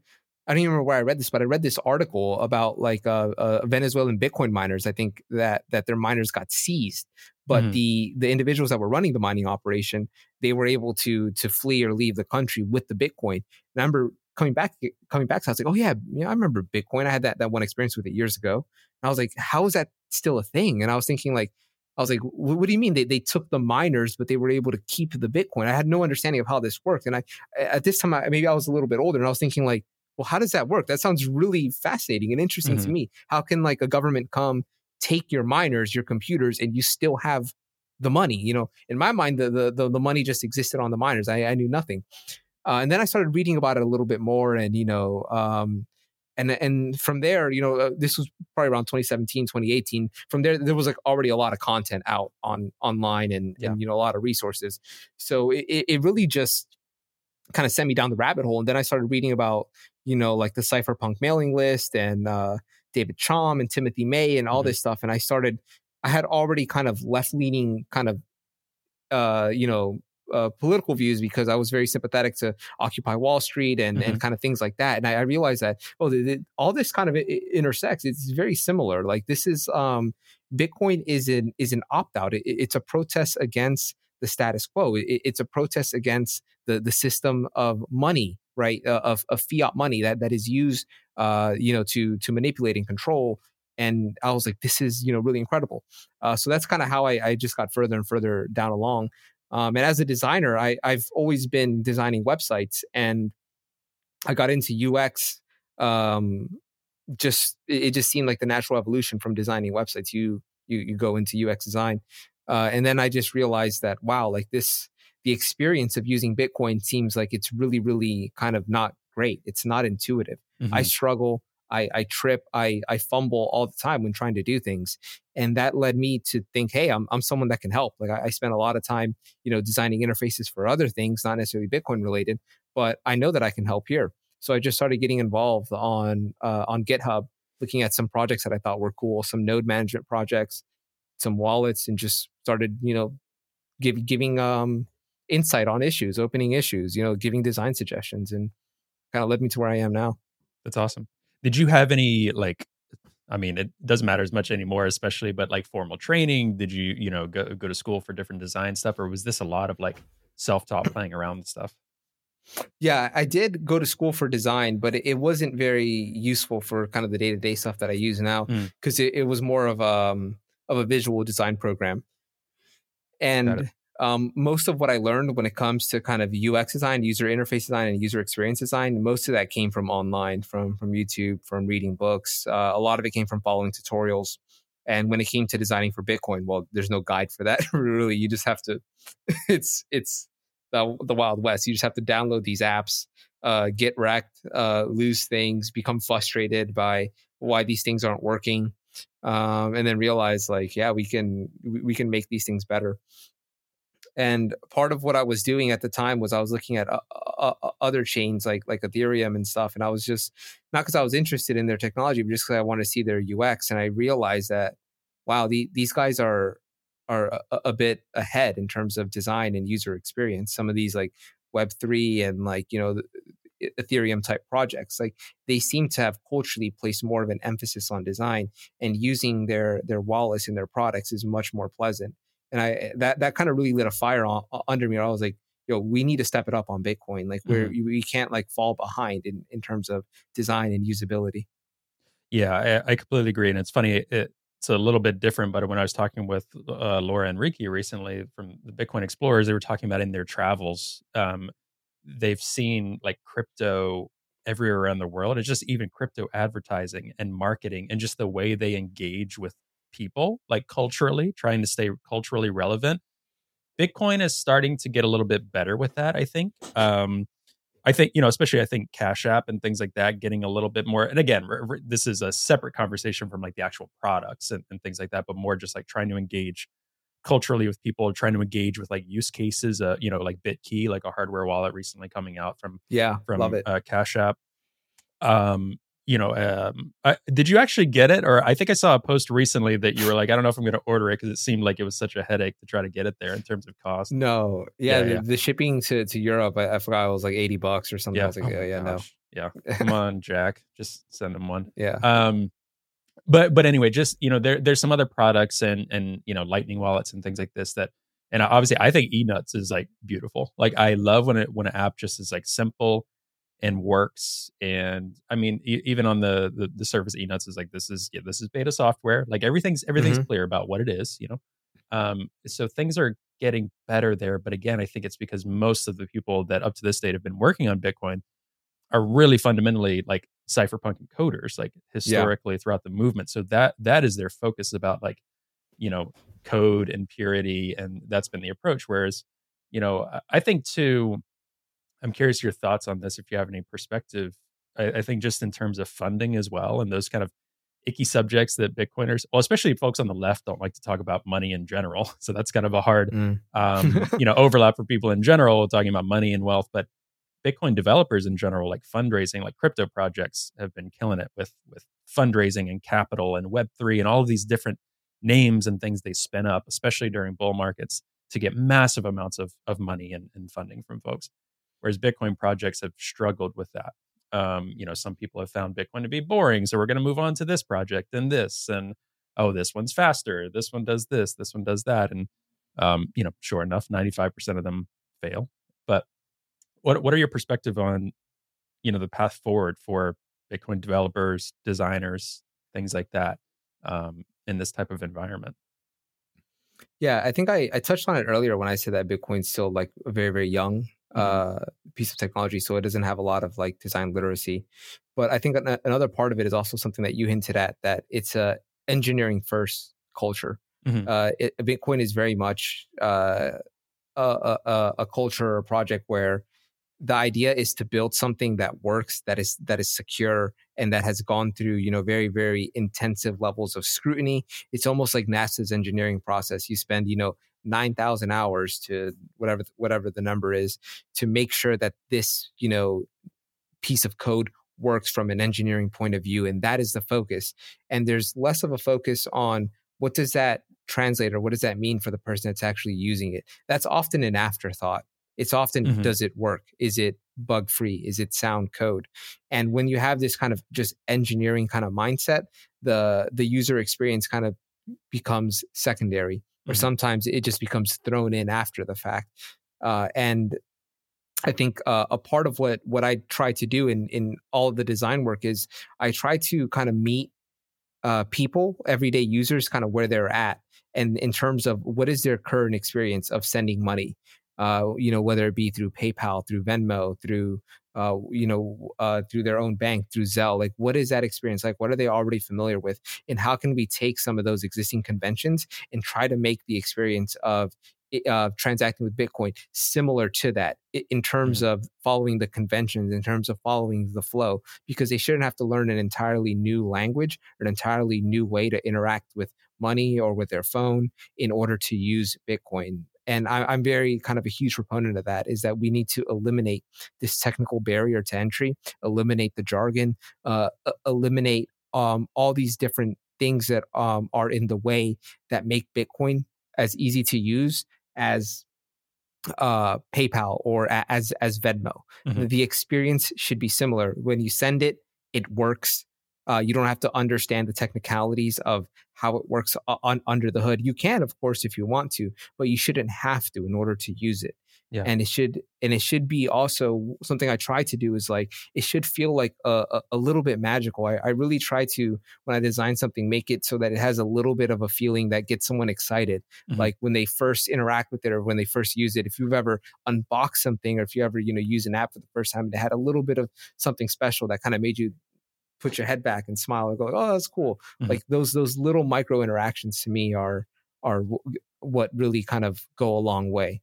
I don't even remember where I read this, but I read this article about like uh, uh, Venezuelan Bitcoin miners. I think that that their miners got seized, but mm-hmm. the the individuals that were running the mining operation they were able to to flee or leave the country with the Bitcoin. And I remember coming back coming back, so I was like, oh yeah, yeah, I remember Bitcoin. I had that that one experience with it years ago. And I was like, how is that still a thing? And I was thinking like, I was like, what do you mean they, they took the miners, but they were able to keep the Bitcoin? I had no understanding of how this worked. And I, at this time, I, maybe I was a little bit older and I was thinking like, well, how does that work? That sounds really fascinating and interesting mm-hmm. to me. How can like a government come take your miners, your computers, and you still have the money? You know, in my mind, the, the, the, the money just existed on the miners. I, I knew nothing. Uh, and then I started reading about it a little bit more and, you know, um, and and from there you know uh, this was probably around 2017 2018 from there there was like already a lot of content out on online and, yeah. and you know a lot of resources so it, it really just kind of sent me down the rabbit hole and then i started reading about you know like the cypherpunk mailing list and uh, david chaum and timothy may and all mm-hmm. this stuff and i started i had already kind of left leaning kind of uh you know uh, political views because I was very sympathetic to Occupy Wall Street and, mm-hmm. and kind of things like that. And I, I realized that, oh, the, the, all this kind of intersects. It's very similar. Like this is, um, Bitcoin is an, is an opt out. It, it's a protest against the status quo. It, it's a protest against the, the system of money, right? Uh, of, of fiat money that, that is used, uh, you know, to, to manipulate and control and I was like, this is you know really incredible. Uh, so that's kind of how I, I, just got further and further down along. Um, and as a designer, I, I've always been designing websites, and I got into UX. Um, just it just seemed like the natural evolution from designing websites. You you you go into UX design, uh, and then I just realized that wow, like this, the experience of using Bitcoin seems like it's really really kind of not great. It's not intuitive. Mm-hmm. I struggle. I, I trip, I, I fumble all the time when trying to do things. And that led me to think, hey, I'm, I'm someone that can help. Like I, I spent a lot of time, you know, designing interfaces for other things, not necessarily Bitcoin related, but I know that I can help here. So I just started getting involved on uh, on GitHub, looking at some projects that I thought were cool, some node management projects, some wallets, and just started, you know, give, giving um, insight on issues, opening issues, you know, giving design suggestions, and kind of led me to where I am now. That's awesome. Did you have any like I mean, it doesn't matter as much anymore, especially, but like formal training. Did you, you know, go go to school for different design stuff, or was this a lot of like self taught playing around with stuff? Yeah, I did go to school for design, but it wasn't very useful for kind of the day to day stuff that I use now because mm. it, it, was more of um of a visual design program. And um, most of what I learned when it comes to kind of UX design, user interface design, and user experience design, most of that came from online, from from YouTube, from reading books. Uh, a lot of it came from following tutorials. And when it came to designing for Bitcoin, well, there's no guide for that. really, you just have to. It's it's the the Wild West. You just have to download these apps, uh, get wrecked, uh, lose things, become frustrated by why these things aren't working, um, and then realize like, yeah, we can we can make these things better. And part of what I was doing at the time was I was looking at uh, uh, uh other chains like like Ethereum and stuff, and I was just not because I was interested in their technology, but just because I wanted to see their UX. And I realized that wow, the, these guys are are a, a, bit ahead in terms of design and user experience. Some of these like Web three and like you know the, Ethereum type projects, like they seem to have culturally placed more of an emphasis on design and using their their wallets and their products is much more pleasant and I that that kind of really lit a fire on, under me. I was like, yo, we need to step it up on Bitcoin. Like we're mm-hmm. we can't like fall behind in in terms of design and usability. Yeah, I, I completely agree, and it's funny. It, it's a little bit different, but when I was talking with uh, Laura and Ricky recently from the Bitcoin Explorers, they were talking about in their travels, um, they've seen like crypto everywhere around the world. It's just even crypto advertising and marketing and just the way they engage with people, like culturally, trying to stay culturally relevant. Bitcoin is starting to get a little bit better with that, I think. Um, I think, you know, especially I think Cash App and things like that getting a little bit more. And again, this is a separate conversation from like the actual products and, and, things like that, but more just like trying to engage culturally with people, trying to engage with like use cases, uh, you know, like BitKey, like a hardware wallet recently coming out from, yeah, from love it. Uh, Cash App. Um, you know, um, I, did you actually get it? Or I think I saw a post recently that you were like, I don't know if I'm going to order it because it seemed like it was such a headache to try to get it there in terms of cost. No, yeah, yeah, the, yeah. the, shipping to, to Europe, I, I, forgot it was like 80 bucks or something. Yeah. Like, oh, yeah, gosh. no. Yeah. Come on, Jack. Just send them one. Yeah. Um, but but anyway, just you know, there there's some other products and and you know, lightning wallets and things like this that and obviously I think eNuts is like beautiful. Like I love when it when an app just is like simple and works and i mean e- even on the, the the surface enuts is like this is yeah this is beta software like everything's everything's mm-hmm. clear about what it is you know um so things are getting better there but again i think it's because most of the people that up to this date have been working on bitcoin are really fundamentally like cypherpunk coders like historically yeah. throughout the movement so that that is their focus about like you know code and purity and that's been the approach whereas you know i think too I'm curious your thoughts on this if you have any perspective. I, I, think just in terms of funding as well and those kind of icky subjects that Bitcoiners, well, especially folks on the left, don't like to talk about money in general. So that's kind of a hard, mm. um, you know, overlap for people in general talking about money and wealth. But Bitcoin developers in general, like fundraising, like crypto projects, have been killing it with with fundraising and capital and Web three and all of these different names and things they spin up, especially during bull markets to get massive amounts of of money and, and funding from folks. Whereas Bitcoin projects have struggled with that. Um, you know, some people have found Bitcoin to be boring, so we're going to move on to this project and this, and oh, this one's faster. This one does this. This one does that, and um, you know, sure enough, ninety five percent of them fail. But what what are your perspective on you know the path forward for Bitcoin developers, designers, things like that um, in this type of environment? Yeah, I think I, I touched on it earlier when I said that Bitcoin's still like very, very young. Uh, piece of technology. So it doesn't have a lot of like design literacy. But I think another part of it is also something that you hinted at that it's a engineering first culture. Mm-hmm. Uh, it, Bitcoin is very much uh, a, a, a culture or a project where the idea is to build something that works that is that is secure and that has gone through you know very very intensive levels of scrutiny it's almost like nasa's engineering process you spend you know 9000 hours to whatever whatever the number is to make sure that this you know piece of code works from an engineering point of view and that is the focus and there's less of a focus on what does that translate or what does that mean for the person that's actually using it that's often an afterthought it's often mm-hmm. does it work? Is it bug free? Is it sound code? And when you have this kind of just engineering kind of mindset, the the user experience kind of becomes secondary, or mm-hmm. sometimes it just becomes thrown in after the fact. Uh, and I think uh, a part of what what I try to do in in all of the design work is I try to kind of meet uh, people, everyday users, kind of where they're at, and in terms of what is their current experience of sending money, uh, you know, whether it be through PayPal, through Venmo, through uh, you know, uh, through their own bank, through Zelle. Like, what is that experience like? What are they already familiar with? And how can we take some of those existing conventions and try to make the experience of uh, transacting with Bitcoin similar to that in terms mm-hmm. of following the conventions, in terms of following the flow, because they shouldn't have to learn an entirely new language an entirely new way to interact with money or with their phone in order to use Bitcoin and I, am very kind of a huge proponent of that is that we need to eliminate this technical barrier to entry eliminate the jargon uh, eliminate um, all these different things that um, are in the way that make bitcoin as easy to use as uh, PayPal or as as Venmo. Mm-hmm. The experience should be similar. When you send it, it works. Uh, you don't have to understand the technicalities of how it works on, under the hood. You can, of course, if you want to, but you shouldn't have to in order to use it. Yeah. And it should, and it should be also something I try to do is like it should feel like a, a, a little bit magical. I, I really try to when I design something make it so that it has a little bit of a feeling that gets someone excited, mm-hmm. like when they first interact with it or when they first use it. If you've ever unboxed something or if you ever you know use an app for the first time, and it had a little bit of something special that kind of made you put your head back and smile and go, "Oh, that's cool." Mm-hmm. Like those those little micro interactions to me are are w- what really kind of go a long way,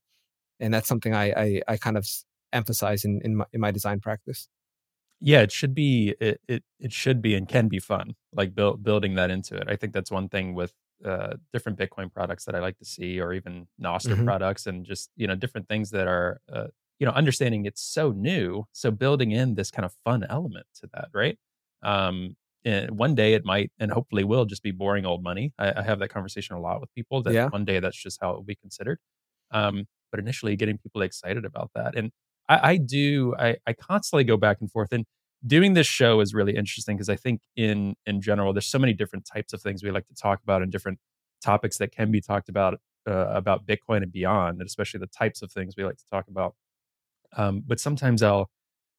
and that's something I I, I kind of emphasize in in my, in my design practice. Yeah, it should be it, it it should be and can be fun. Like build, building that into it. I think that's one thing with uh, different Bitcoin products that I like to see, or even Nostr mm-hmm. products, and just you know different things that are uh, you know understanding it's so new. So building in this kind of fun element to that, right? Um, and one day it might and hopefully will just be boring old money. I, I have that conversation a lot with people that yeah. one day that's just how it will be considered. Um, but initially getting people excited about that. And I, I do, I, I constantly go back and forth and doing this show is really interesting because I think in, in general, there's so many different types of things we like to talk about and different topics that can be talked about, uh, about Bitcoin and beyond, and especially the types of things we like to talk about. Um, but sometimes I'll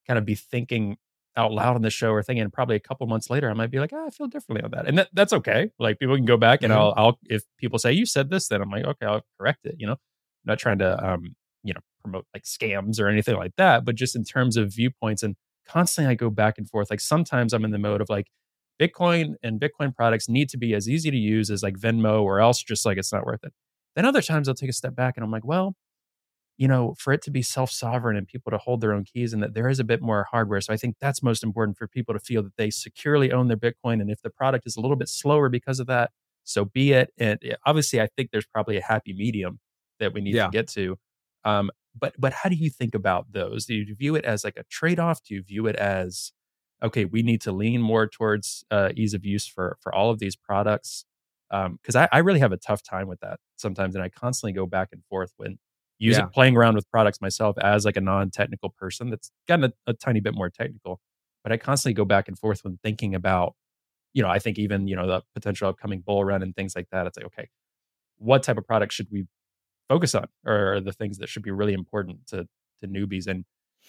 kind of be thinking out loud on the show or thing and probably a couple months later i might be like oh, i feel differently on that. And that, that's okay. Like people can go back and mm-hmm. i'll i'll if people say you said this then i'm like okay i'll correct it you know? I'm not trying to um you know promote like scams or anything like that but just in terms of viewpoints and constantly i go back and forth. Like sometimes i'm in the mode of like bitcoin and bitcoin products need to be as easy to use as like venmo or else just like it's not worth it. Then other times i'll take a step back and i'm like well you know, for it to be self sovereign and people to hold their own keys and that there is a bit more hardware. So I think that's most important for people to feel that they securely own their Bitcoin. And if the product is a little bit slower because of that, so be it. And obviously, I think there's probably a happy medium that we need yeah. to get to. Um, but but how do you think about those? Do you view it as like a trade off? Do you view it as okay, we need to lean more towards uh, ease of use for for all of these products? because um, I, I, really have a tough time with that sometimes, and I constantly go back and forth when using Yeah. playing around with products myself as like a non-technical person that's gotten a, a tiny bit more technical. But I constantly go back and forth when thinking about, you know, I think even you know the potential upcoming bull run and things like that. It's like okay, what type of product should we focus on, or are the things that should be really important to to newbies and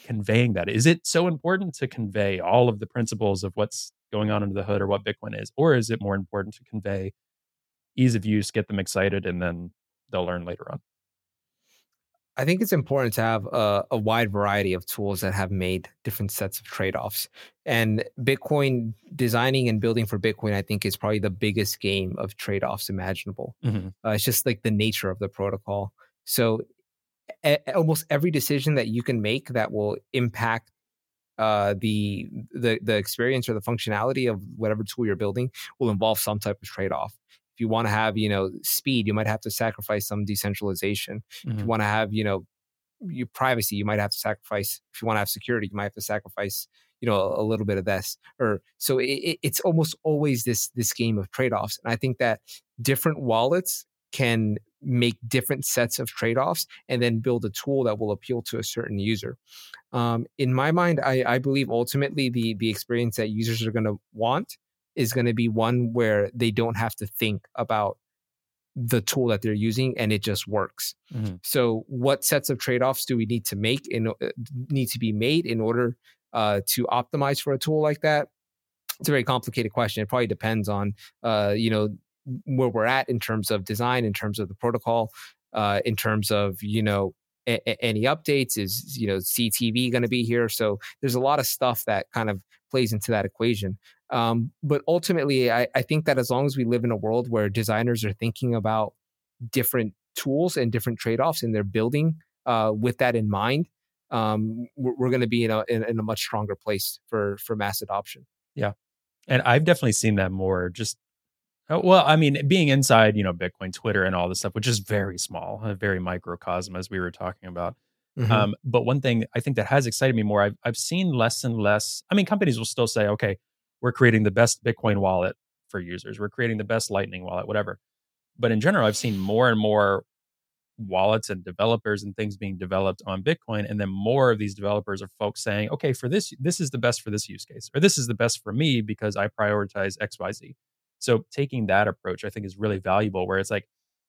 conveying that? Is it so important to convey all of the principles of what's going on under the hood or what Bitcoin is, or is it more important to convey ease of use, get them excited, and then they'll learn later on? I think it's important to have a, a wide variety of tools that have made different sets of trade offs. And Bitcoin designing and building for Bitcoin, I think, is probably the biggest game of trade offs imaginable. Mhm. Uh, it's just like the nature of the protocol. So a- almost every decision that you can make that will impact uh, the the the experience or the functionality of whatever tool you're building will involve some type of trade off. If you want to have you know speed, you might have to sacrifice some decentralization. If you Mhm. want to have you know your privacy, you might have to sacrifice. If you want to have security, you might have to sacrifice you know a, little bit of this. Or so it- it's almost always this this game of trade offs. And I think that different wallets can make different sets of trade offs and then build a tool that will appeal to a certain user. Um, in my mind, I, I believe ultimately the the experience that users are going to want is going to be one where they don't have to think about the tool that they're using and it just works. Mhm. So, what sets of trade offs do we need to make in uh, need to be made in order uh, to optimize for a tool like that? It's a very complicated question. It probably depends on uh, you know where we're at in terms of design, in terms of the protocol, uh, in terms of you know a- a- any updates. Is you know CTV going to be here? So there's a lot of stuff that kind of plays into that equation. Um, but ultimately, I, I think that as long as we live in a world where designers are thinking about different tools and different trade offs and they're building uh, with that in mind, um, we're, we're going to be in a, in, in a much stronger place for, for mass adoption. Yeah, and I've definitely seen that more just oh, well, I mean, being inside, you know, Bitcoin, Twitter, and all this stuff, which is very small, a very microcosm, as we were talking about. Mhm. Um, but one thing I think that has excited me more, I've I've seen less and less. I mean, companies will still say, okay, we're creating the best Bitcoin wallet for users, we're creating the best Lightning wallet, whatever. But in general, I've seen more and more wallets and developers and things being developed on Bitcoin, and then more of these developers are folks saying, okay, for this, this is the best for this use case, or this is the best for me because I prioritize X, Y, Z. So taking that approach, I think, is really valuable. Where it's like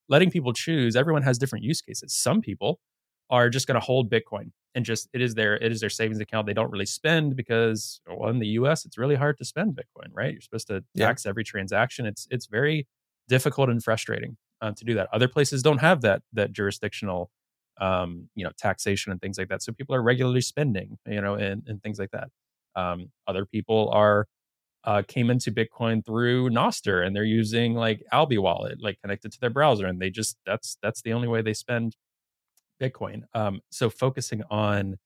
letting people choose. Everyone has different use cases. Some people are just going to hold Bitcoin and just it is their it is their savings account. They don't really spend because well, in the U.S. it's really hard to spend Bitcoin. Right? You're supposed to Yeah. tax every transaction. It's it's very difficult and frustrating um, to do that. Other places don't have that that jurisdictional um, you know taxation and things like that. So people are regularly spending you know and and things like that. Um, other people are uh, came into Bitcoin through Nostr and they're using like Alby wallet, like connected to their browser, and they just that's that's the only way they spend Bitcoin. Um, so focusing on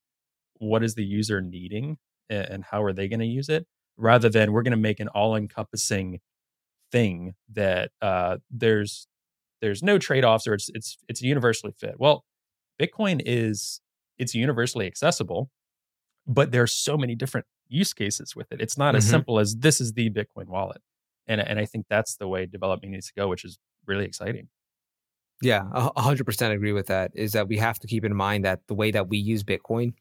what is the user needing and how are they going to use it, rather than we're going to make an all-encompassing thing that uh, there's there's no trade-offs or it's it's it's universally fit. Well, Bitcoin is it's universally accessible, but there's so many different use cases with it. It's not as Mhm. simple as this is the Bitcoin wallet. And and I think that's the way development needs to go, which is really exciting. Yeah, a a hundred percent agree with that. Is that we have to keep in mind that the way that we use Bitcoin,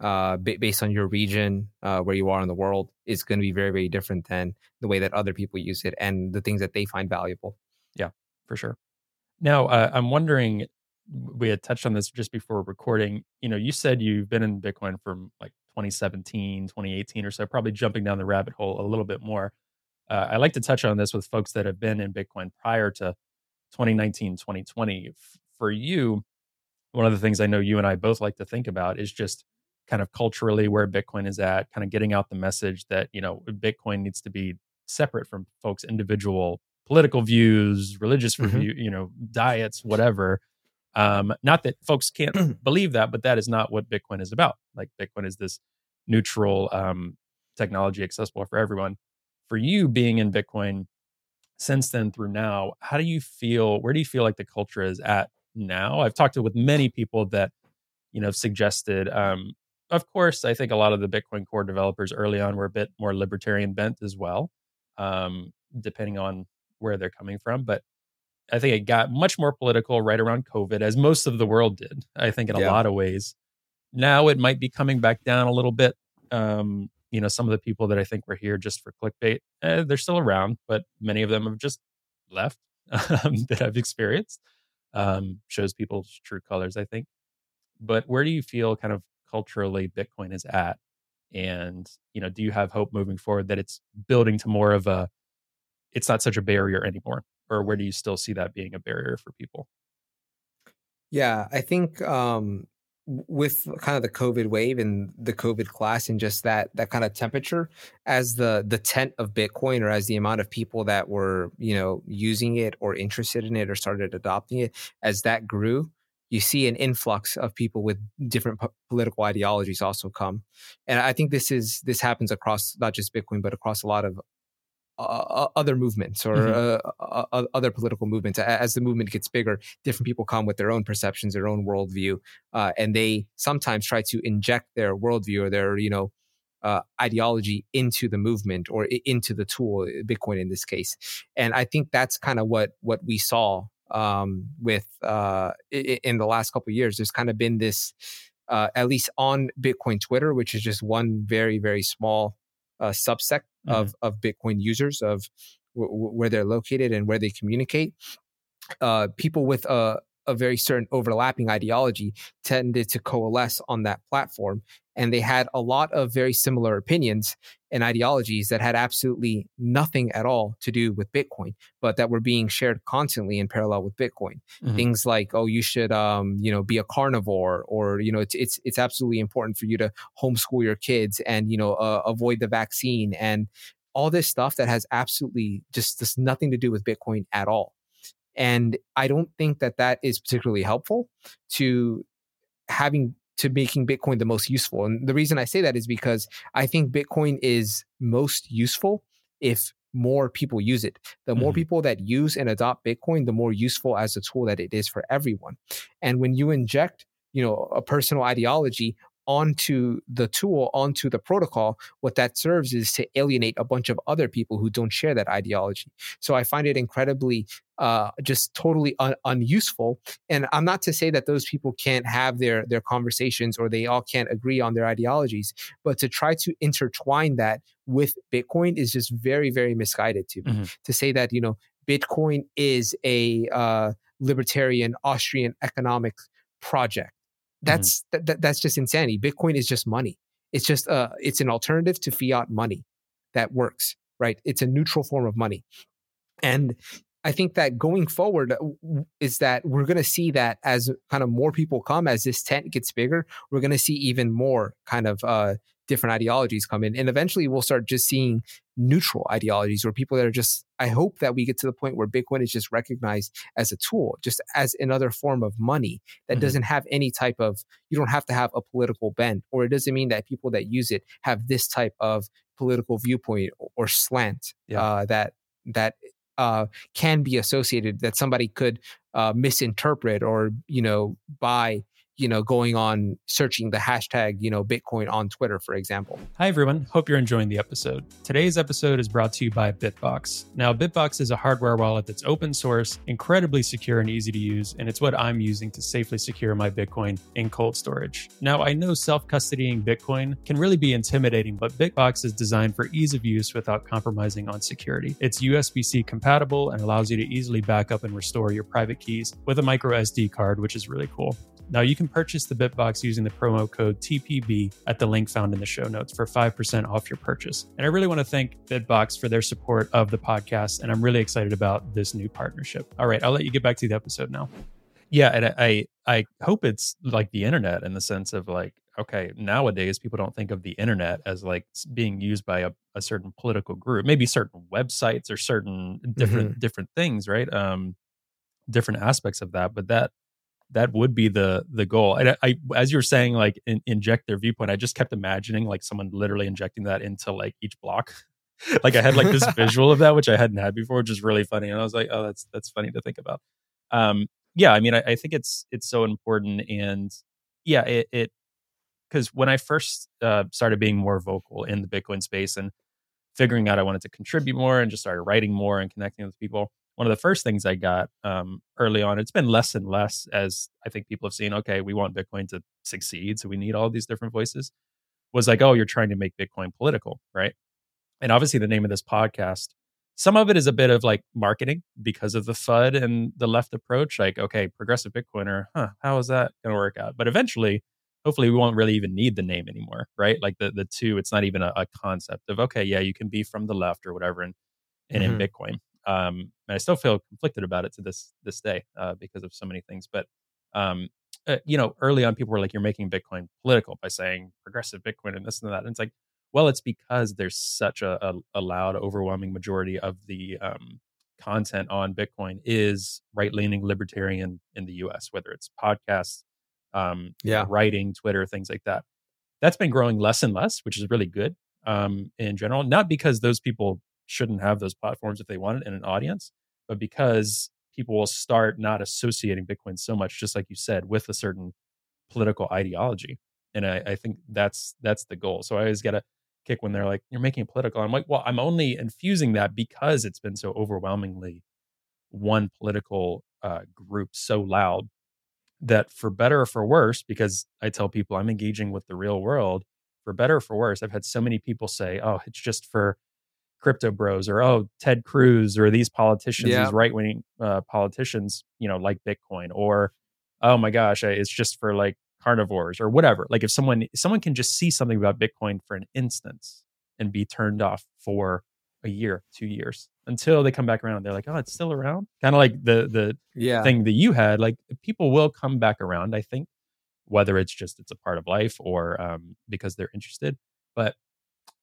uh, ba- based on your region, uh, where you are in the world, is going to be very, very different than the way that other people use it and the things that they find valuable. Yeah, for sure. Now, uh, I'm wondering, we had touched on this just before recording. You know, you said you've been in Bitcoin from like 2017, 2018 or so, probably jumping down the rabbit hole a little bit more. Uh, I like to touch on this with folks that have been in Bitcoin prior to 2019, 2020. F- For you, one of the things I know you and I both like to think about is just kind of culturally where Bitcoin is at, kind of getting out the message that, you know, Bitcoin needs to be separate from folks' individual political views, religious Mhm. review, you know, diets, whatever. Um, not that folks can't believe that, but that is not what Bitcoin is about. Like Bitcoin is this neutral um, technology accessible for everyone. For you being in Bitcoin since then through now, how do you feel? Where do you feel like the culture is at now? I've talked to with many people that you know have suggested. Um, of course, I think a lot of the Bitcoin core developers early on were a bit more libertarian bent as well, um, depending on where they're coming from. But I think it got much more political right around COVID, as most of the world did. I think in a Yeah. lot of ways. Now it might be coming back down a little bit. Um, you know, some of the people that I think were here just for clickbait, eh, they're still around, but many of them have just left um, that I've experienced. Um, shows people's true colors, I think. But where do you feel kind of culturally Bitcoin is at? And you know, do you have hope moving forward that it's building to more of a? It's not such a barrier anymore, or where do you still see that being a barrier for people? Yeah, I think um, with kind of the COVID wave and the COVID class and just that that kind of temperature, as the the tent of Bitcoin or as the amount of people that were you know using it or interested in it or started adopting it, as that grew, you see an influx of people with different po- political ideologies also come, and I think this is this happens across not just Bitcoin but across a lot of uh, other movements or Mhm. uh, other political movements. As the movement gets bigger, different people come with their own perceptions, their own worldview, uh, and they sometimes try to inject their worldview or their you know uh, ideology into the movement or into the tool, Bitcoin in this case. And I think that's kind of what what we saw um, with uh, in the last couple of years. There's kind of been this. Uh, at least on Bitcoin Twitter, which is just one very, very small uh, of of Bitcoin users of w- w- where they're located and where they communicate. Uh, people with a a very certain overlapping ideology tended to coalesce on that platform, and they had a lot of very similar opinions and ideologies that had absolutely nothing at all to do with Bitcoin, but that were being shared constantly in parallel with Bitcoin. Mhm. Things like, oh, you should, um, you know, be a carnivore, or you know, it's it's it's absolutely important for you to homeschool your kids and you know uh, avoid the vaccine and all this stuff that has absolutely just just nothing to do with Bitcoin at all. And I don't think that that is particularly helpful to having to making Bitcoin the most useful. And the reason I say that is because I think Bitcoin is most useful if more people use it. The more Mhm. people that use and adopt Bitcoin, the more useful as a tool that it is for everyone. And when you inject, you know, a personal ideology onto the tool, onto the protocol, what that serves is to alienate a bunch of other people who don't share that ideology. So I find it incredibly uh, just totally un- unuseful. And I'm not to say that those people can't have their their conversations or they all can't agree on their ideologies, but to try to intertwine that with Bitcoin is just very very misguided to me. Mhm. To say that you know Bitcoin is a uh, libertarian Austrian economic project. That's that, that, that's just insanity. Bitcoin is just money. It's just uh, it's an alternative to fiat money that works, right? It's a neutral form of money, and I think that going forward uh, is that we're going to see that as kind of more people come, as this tent gets bigger, we're going to see even more kind of uh, different ideologies come in, and eventually we'll start just seeing neutral ideologies or people that are just. I hope that we get to the point where Bitcoin is just recognized as a tool, just as another form of money that Mhm. doesn't have any type of. You don't have to have a political bent, or it doesn't mean that people that use it have this type of political viewpoint or, slant Yeah. uh, that that uh, can be associated that somebody could uh, misinterpret or you know by you know going on searching the hashtag you know Bitcoin on Twitter, for example. Hi, everyone. Hope you're enjoying the episode. Today's episode is brought to you by Bitbox. Now, Bitbox is a hardware wallet that's open source, incredibly secure and easy to use, and it's what I'm using to safely secure my Bitcoin in cold storage. Now, I know self custodying Bitcoin can really be intimidating, but Bitbox is designed for ease of use without compromising on security. It's USB C compatible and allows you to easily back up and restore your private keys with a micro SD card, which is really cool. Now you can purchase the Bitbox using the promo code TPB at the link found in the show notes for 5% off your purchase. And I really want to thank Bitbox for their support of the podcast. And I'm really excited about this new partnership. All right, I'll let you get back to the episode now. Yeah, and I I, hope it's like the internet in the sense of like, okay, nowadays people don't think of the internet as like being used by a, a certain political group, maybe certain websites or certain different different things, right? Um different aspects of that, but that that would be the the goal. And I, I as you were saying, like in, inject their viewpoint, I just kept imagining like someone literally injecting that into like each block. like I had like this visual of that, which I hadn't had before, which is really funny. And I was like, oh, that's that's funny to think about. Um, yeah, I mean, I, I think it's it's so important, and yeah, it it because when I first uh, started being more vocal in the Bitcoin space, and figuring out I wanted to contribute more and just started writing more and connecting with people. One of the first things I got um, early on, it's been less and less as I think people have seen, okay, we want Bitcoin to succeed. So we need all these different voices. Was like, oh, you're trying to make Bitcoin political, right? And obviously, the name of this podcast, some of it is a bit of like marketing because of the FUD and the left approach. Like, okay, progressive Bitcoiner, huh, how is that going to work out? But eventually, hopefully we won't really even need the name anymore right like the the two it's not even a, a concept of okay yeah you can be from the left or whatever and and mm-hmm. in bitcoin um and i still feel conflicted about it to this this day uh, because of so many things but um uh, you know early on people were like you're making bitcoin political by saying progressive bitcoin and this and that and it's like well it's because there's such a, a, a loud overwhelming majority of the um content on bitcoin is right-leaning libertarian in the us whether it's podcasts um, yeah, writing, Twitter, things like that. That's been growing less and less, which is really good um, in general. Not because those people shouldn't have those platforms if they wanted in an audience, but because people will start not associating Bitcoin so much, just like you said, with a certain political ideology. And I, I think that's that's the goal. So I always get a kick when they're like, "You're making it political." I'm like, "Well, I'm only infusing that because it's been so overwhelmingly one political uh, group so loud that for better or for worse, because I tell people I'm engaging with the real world, for better or for worse, I've had so many people say, oh, it's just for crypto bros or oh, Ted Cruz or these politicians, yeah. these right wing uh, politicians, you know, like Bitcoin or oh my gosh, it's just for like carnivores or whatever. Like if someone someone can just see something about Bitcoin for an instance and be turned off for a year, two years until they come back around. They're like, oh, it's still around. Kind of like the the yeah. thing that you had. Like people will come back around. I think whether it's just it's a part of life or um, because they're interested. But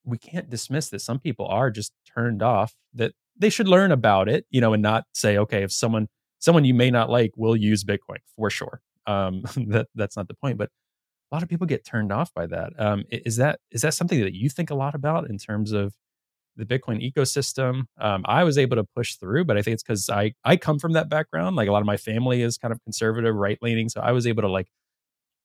we can't dismiss that some people are just turned off. That they should learn about it, you know, and not say, okay, if someone someone you may not like will use Bitcoin for sure. Um, that that's not the point, but a lot of people get turned off by that. Um, is that is that something that you think a lot about in terms of the Bitcoin ecosystem. Um, I was able to push through, but I think it's because I I come from that background. Like a lot of my family is kind of conservative, right leaning, so I was able to like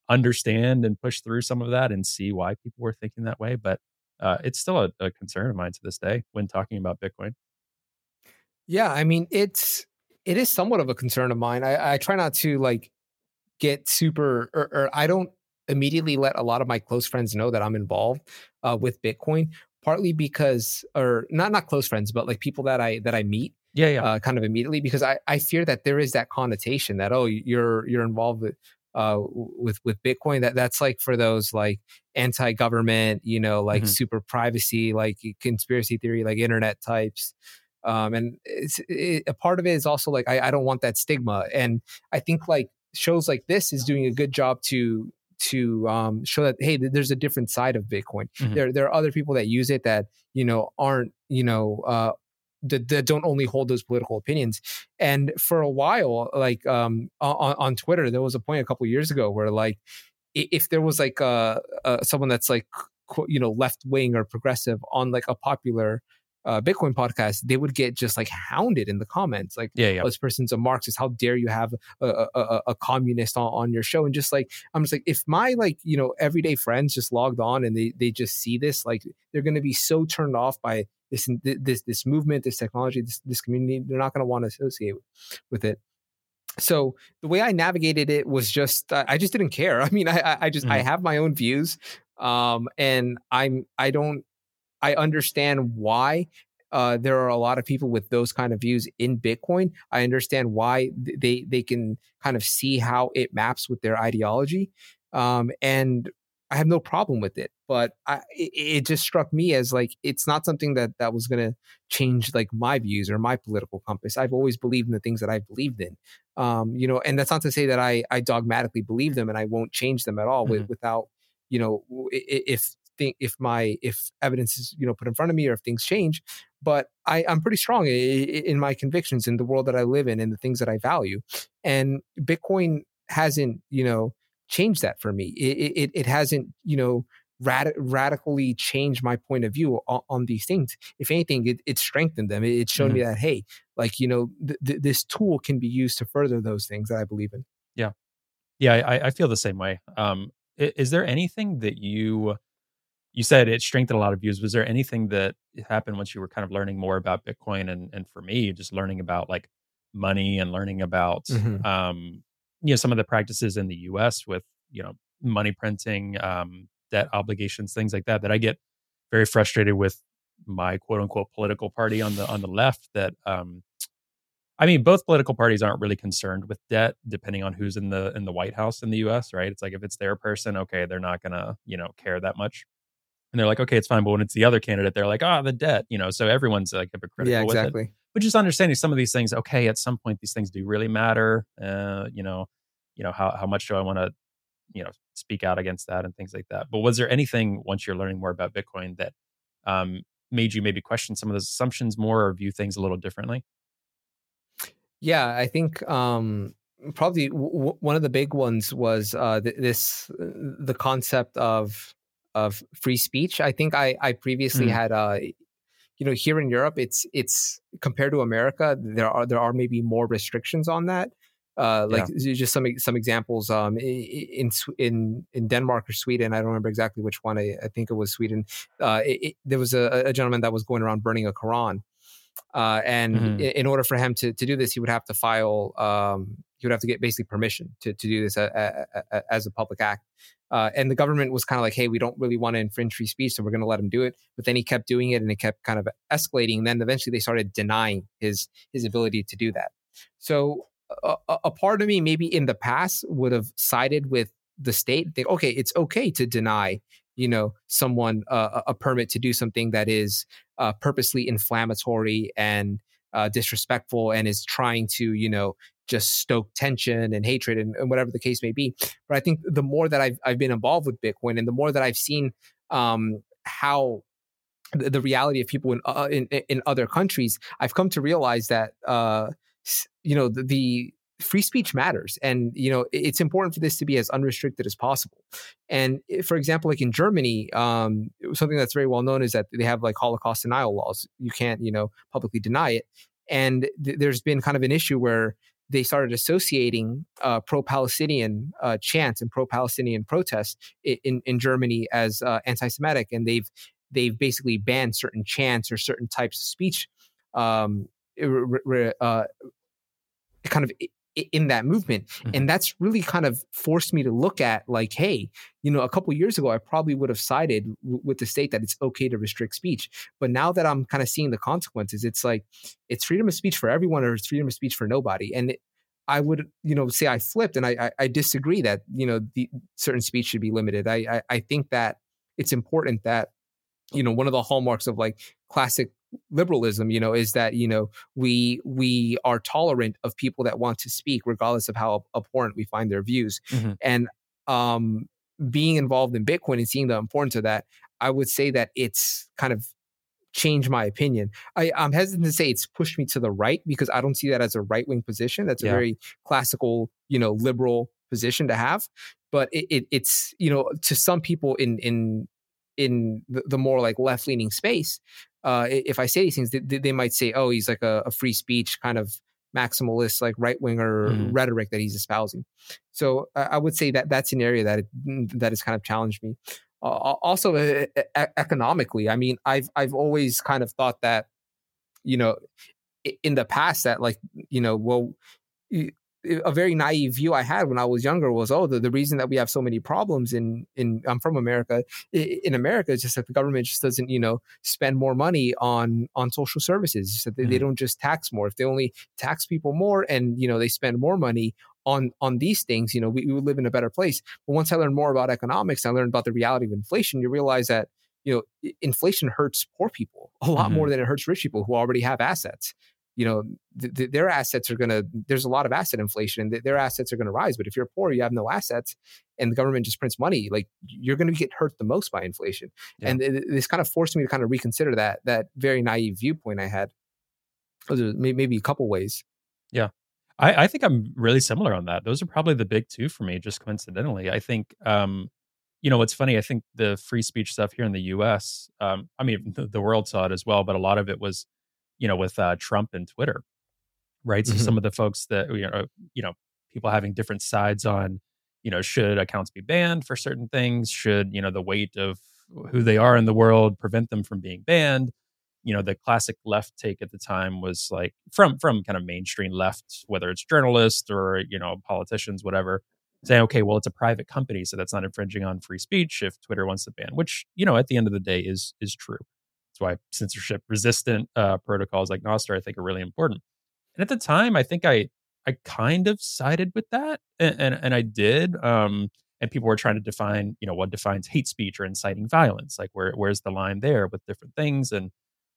understand and push through some of that and see why people were thinking that way. But uh, it's still a, a concern of mine to this day when talking about Bitcoin. Yeah, I mean it's it is somewhat of a concern of mine. I, I try not to like get super or, or I don't immediately let a lot of my close friends know that I'm involved uh, with Bitcoin partly because or not not close friends but like people that i that i meet yeah yeah uh, kind of immediately because i i fear that there is that connotation that oh you're you're involved with uh with with bitcoin that that's like for those like anti-government you know like mm-hmm. super privacy like conspiracy theory like internet types um and it's it, a part of it is also like I, I don't want that stigma and i think like shows like this is doing a good job to to um, show that hey, there's a different side of Bitcoin. Mm-hmm. There there are other people that use it that you know aren't you know uh, that, that don't only hold those political opinions. And for a while, like um, on, on Twitter, there was a point a couple years ago where like if there was like uh, uh someone that's like you know left wing or progressive on like a popular uh, Bitcoin podcast, they would get just like hounded in the comments, like, yeah, yeah. Oh, this person's a Marxist. How dare you have a, a, a, communist on, on your show? And just like, I'm just like, if my like, you know, everyday friends just logged on and they, they just see this, like, they're going to be so turned off by this, this, this movement, this technology, this, this community. They're not going to want to associate with it. So the way I navigated it was just, I just didn't care. I mean, I, I just, mm-hmm. I have my own views. Um, and I'm, I don't, I understand why uh, there are a lot of people with those kind of views in Bitcoin. I understand why they they can kind of see how it maps with their ideology, um, and I have no problem with it. But I, it, it, just struck me as like it's not something that that was going to change like my views or my political compass. I've always believed in the things that I believed in, um, you know, and that's not to say that I I dogmatically believe them and I won't change them at all mm-hmm. with, without you know if think if my if evidence is you know put in front of me or if things change but I, i'm pretty strong in my convictions in the world that i live in and the things that i value and bitcoin hasn't you know changed that for me. It it, it hasn't you know rad- radically changed my point of view on, on these things. If anything it, it strengthened them. It, it showed mm-hmm. me that hey like you know th- th- this tool can be used to further those things that i believe in. Yeah. Yeah i, I feel the same way. Um is there anything that you you said it strengthened a lot of views. Was there anything that happened once you were kind of learning more about Bitcoin and and for me, just learning about like money and learning about mm-hmm. um, you know some of the practices in the U.S. with you know money printing, um, debt obligations, things like that. That I get very frustrated with my quote unquote political party on the on the left. That um, I mean, both political parties aren't really concerned with debt, depending on who's in the in the White House in the U.S. Right? It's like if it's their person, okay, they're not gonna you know care that much and they're like, okay, it's fine. But when it's the other candidate, they're like, oh, the debt, you know. So everyone's like hypocritical. Yeah, exactly. With it. But just understanding some of these things. Okay, at some point, these things do really matter. Uh, you know, you know how how much do I want to, you know, speak out against that and things like that. But was there anything once you're learning more about Bitcoin that um, made you maybe question some of those assumptions more or view things a little differently? Yeah, I think um, probably w- one of the big ones was uh, th- this the concept of of free speech. I think I I previously mm. had uh you know here in Europe it's it's compared to America there are there are maybe more restrictions on that. Uh, like yeah. just some some examples um, in in in Denmark or Sweden I don't remember exactly which one I, I think it was Sweden uh, it, it, there was a, a, gentleman that was going around burning a Quran uh, and mm-hmm. in, in, order for him to, to do this he would have to file um, he would have to get basically permission to, to do this a, a, a, as a public act. Uh, and the government was kind of like, hey, we don't really want to infringe free speech, so we're going to let him do it. But then he kept doing it, and it kept kind of escalating. And then eventually, they started denying his his ability to do that. So a, a part of me, maybe in the past, would have sided with the state. Think, okay, it's okay to deny you know someone uh, a permit to do something that is uh, purposely inflammatory and uh, disrespectful and is trying to you know just stoke tension and hatred and, and, whatever the case may be. But I think the more that I've, I've been involved with Bitcoin and the more that I've seen um, how the, the, reality of people in, uh, in, in other countries, I've come to realize that uh, you know the, the free speech matters and you know it's important for this to be as unrestricted as possible. And for example like in germany um, something that's very well known is that they have like holocaust denial laws. You can't you know publicly deny it. And th- there's been kind of an issue where they started associating uh, pro-Palestinian uh, chants and pro-Palestinian protests in, in Germany as uh, anti-Semitic, and they've they've basically banned certain chants or certain types of speech, um, uh, kind of in that movement, mm-hmm. and that's really kind of forced me to look at like, hey, you know, a couple years ago, I probably would have sided w- with the state that it's okay to restrict speech, but now that I'm kind of seeing the consequences, it's like it's freedom of speech for everyone or it's freedom of speech for nobody, and it, I would, you know, say I flipped and I, I, I disagree that, you know, the certain speech should be limited. I, I, I think that it's important that, you know, one of the hallmarks of like classic liberalism, you know, is that, you know, we, we are tolerant of people that want to speak regardless of how abhorrent we find their views. Mm-hmm. And, um, being involved in Bitcoin and seeing the importance of that, I would say that it's kind of changed my opinion. I, am hesitant to say it's pushed me to the right because I don't see that as a right wing position. That's a yeah. very classical, you know, liberal position to have. But it, it, it's you know to some people in in in the, the more like left leaning space, uh, if I say these things, they, they might say, "Oh, he's like a, a free speech kind of maximalist, like right winger mm. rhetoric that he's espousing." So I would say that that's an area that that has kind of challenged me. Uh, also, uh, economically, I mean, I've I've always kind of thought that, you know, in the past that like you know, well, a very naive view I had when I was younger was, oh, the, the reason that we have so many problems in in I'm from America. In America, it's just that the government just doesn't, you know, spend more money on on social services. So they, mm-hmm. they don't just tax more. If they only tax people more and you know they spend more money on on these things, you know, we, we would live in a better place. But once I learned more about economics, I learned about the reality of inflation. You realize that you know inflation hurts poor people a lot mm-hmm. more than it hurts rich people who already have assets you know th- th- their assets are going to there's a lot of asset inflation and th- their assets are going to rise but if you're poor you have no assets and the government just prints money like you're going to get hurt the most by inflation. Yeah. and th- this kind of forced me to kind of reconsider that that very naive viewpoint i had. Maybe a couple ways. Yeah. I, I think i'm really similar on that. Those are probably the big two for me just coincidentally. I think um you know what's funny i think the free speech stuff here in the us um i mean the, the world saw it as well but a lot of it was you know, with uh, Trump and Twitter, right? So mm-hmm. some of the folks that you know, you know, people having different sides on, you know, should accounts be banned for certain things? Should you know the weight of who they are in the world, prevent them from being banned. You know, the classic left take at the time was like from from kind of mainstream left, whether it's journalists or you know politicians, whatever, saying, okay, well, it's a private company, so that's not infringing on free speech if Twitter wants to ban, which you know at the end of the day is is true. Why censorship resistant uh, protocols like Nostr I think are really important. And at the time, I think I I kind of sided with that, and and, and I did. Um, and people were trying to define, you know, what defines hate speech or inciting violence. Like, where where's the line there with different things and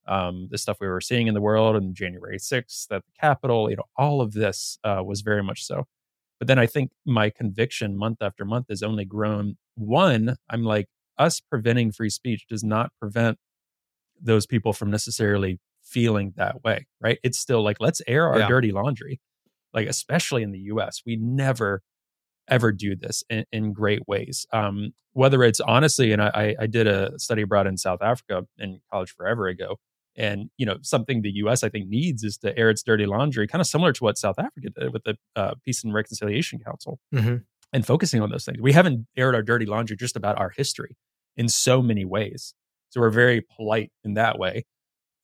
um, the stuff we were seeing in the world and January 6th at the Capitol, you know, all of this uh, was very much so. But then I think my conviction month after month has only grown. One, I'm like, us preventing free speech does not prevent those people from necessarily feeling that way, right? It's still like, let's air our yeah. dirty laundry. Like, especially in the US, we never ever do this in, in great ways. Um, whether it's honestly, and I, I did a study abroad in South Africa in college forever ago, and you know something the U.S. I think needs is to air its dirty laundry, kind of similar to what South Africa did with the uh, Peace and Reconciliation Council, mm-hmm. and focusing on those things. We haven't aired our dirty laundry just about our history in so many ways, so we're very polite in that way.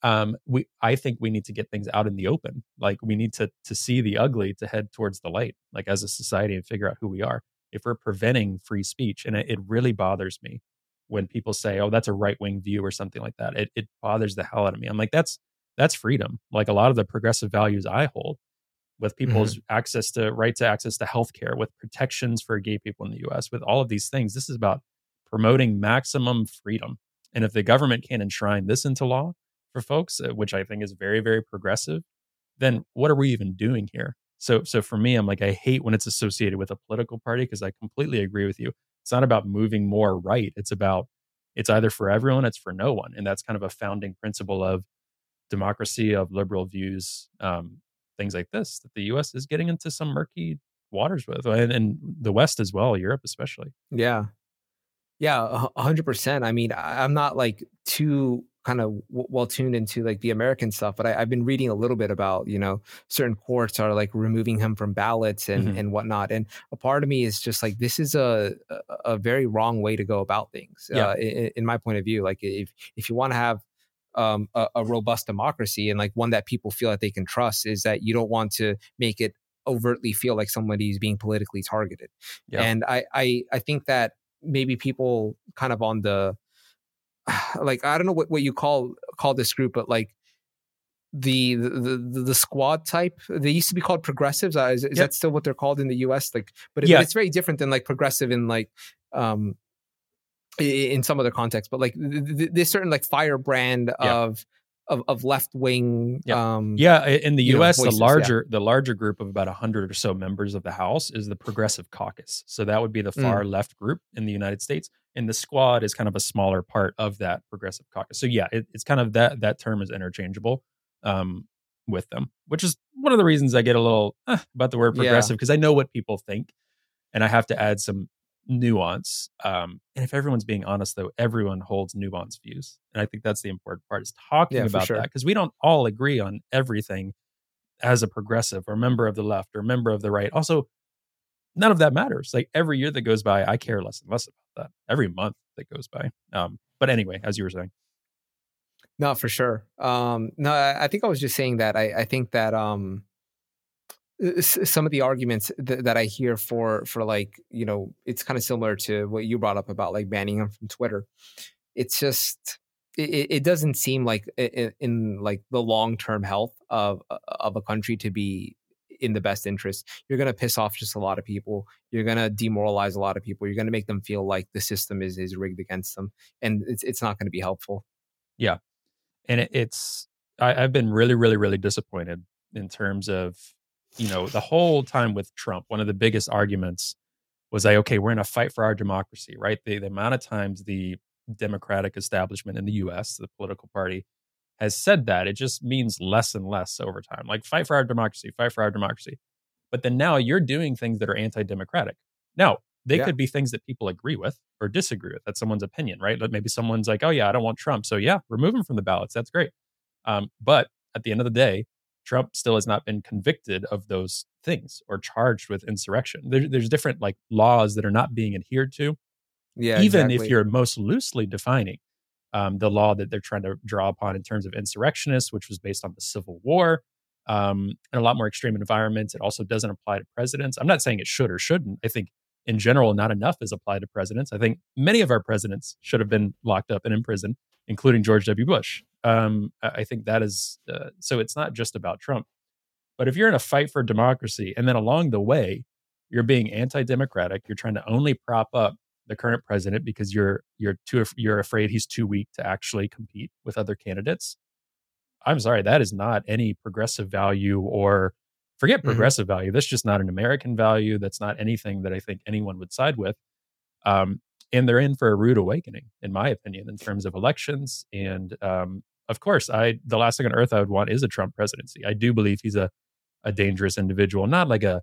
Um, we I think we need to get things out in the open. Like we need to to see the ugly to head towards the light, like as a society and figure out who we are. If we're preventing free speech, and it, it really bothers me when people say, "Oh, that's a right wing view" or something like that. It it bothers the hell out of me. I'm like, that's that's freedom. Like a lot of the progressive values I hold, with people's mm-hmm. access to right to access to healthcare, with protections for gay people in the U.S., with all of these things. This is about promoting maximum freedom. And if the government can't enshrine this into law for folks, uh, which I think is very very progressive, then what are we even doing here? So so for me, I'm like, I hate when it's associated with a political party because I completely agree with you it's not about moving more right. It's about it's either for everyone, it's for no one, and that's kind of a founding principle of democracy, of liberal views, um, things like this that the U.S. is getting into some murky waters with, and, and the West as well, Europe especially. Yeah, yeah, hundred percent. I mean, I'm not like too kind of well tuned into like the American stuff, but I, have been reading a little bit about you know certain courts are like removing him from ballots and mm-hmm. and whatnot. And a part of me is just like this is a a very wrong way to go about things. Yeah. Uh, in, in, my point of view, like if if you want to have um, a, a robust democracy and like one that people feel that they can trust, is that you don't want to make it overtly feel like somebody's being politically targeted. Yeah. And I, I I think that maybe people kind of on the like I don't know what, what you call call this group, but like the the the, the squad type. They used to be called progressives. Uh, is, is yep. that still what they're called in the U.S.? Like, but, yeah. it's very different than like progressive in like um in some other contexts. But like this certain like firebrand yeah. of of, of left wing. Yeah. Um, yeah, in the U.S., know, voices, the larger yeah. the larger group of about hundred or so members of the House is the Progressive Caucus. So that would be the far mm. left group in the United States, and the Squad is kind of a smaller part of that Progressive Caucus. So yeah, it, it's kind of that that term is interchangeable um, with them, which is one of the reasons I get a little eh, about the word progressive because yeah. I know what people think, and I have to add some nuance. Um, and if everyone's being honest, though, everyone holds nuanced views, and I think that's the important part is talking yeah, about sure. that because we don't all agree on everything as a progressive or member of the left or member of the right. Also, none of that matters. Like every year that goes by, I care less and less about that. Every month that goes by. Um, but anyway, as you were saying. No, for sure. Um, no, I think I was just saying that I, I think that um, some of the arguments th- that I hear for for like you know it's kind of similar to what you brought up about like banning him from Twitter. It's just it, it doesn't seem like in, in like the long term health of of a country to be in the best interest. You're going to piss off just a lot of people. You're going to demoralize a lot of people. You're going to make them feel like the system is is rigged against them, and it's it's not going to be helpful. Yeah, and it, it's I, I've been really really really disappointed in terms of you know, the whole time with Trump, one of the biggest arguments was like, okay, we're in a fight for our democracy, right? The, the amount of times the Democratic establishment in the US, the political party, has said that, it just means less and less over time. Like, fight for our democracy, fight for our democracy. But then now you're doing things that are anti democratic. Now, they yeah. could be things that people agree with or disagree with. That's someone's opinion, right? But maybe someone's like, oh, yeah, I don't want Trump. So, yeah, remove him from the ballots. That's great. Um, but at the end of the day, Trump still has not been convicted of those things or charged with insurrection. There, there's different like laws that are not being adhered to. Yeah, even exactly. if you're most loosely defining um, the law that they're trying to draw upon in terms of insurrectionists, which was based on the Civil War. Um, in a lot more extreme environments, it also doesn't apply to presidents. I'm not saying it should or shouldn't. I think in general, not enough is applied to presidents. I think many of our presidents should have been locked up and in prison, including George W. Bush. Um, I think that is uh, so. It's not just about Trump, but if you're in a fight for democracy and then along the way you're being anti-democratic, you're trying to only prop up the current president because you're you're too you're afraid he's too weak to actually compete with other candidates. I'm sorry, that is not any progressive value or forget mm-hmm. progressive mm-hmm. value. That's just not an American value. That's not anything that I think anyone would side with. Um, and they're in for a rude awakening, in my opinion, in terms of elections. And um, of course, I the last thing on earth I would want is a Trump presidency. I do believe he's a a dangerous individual, not like a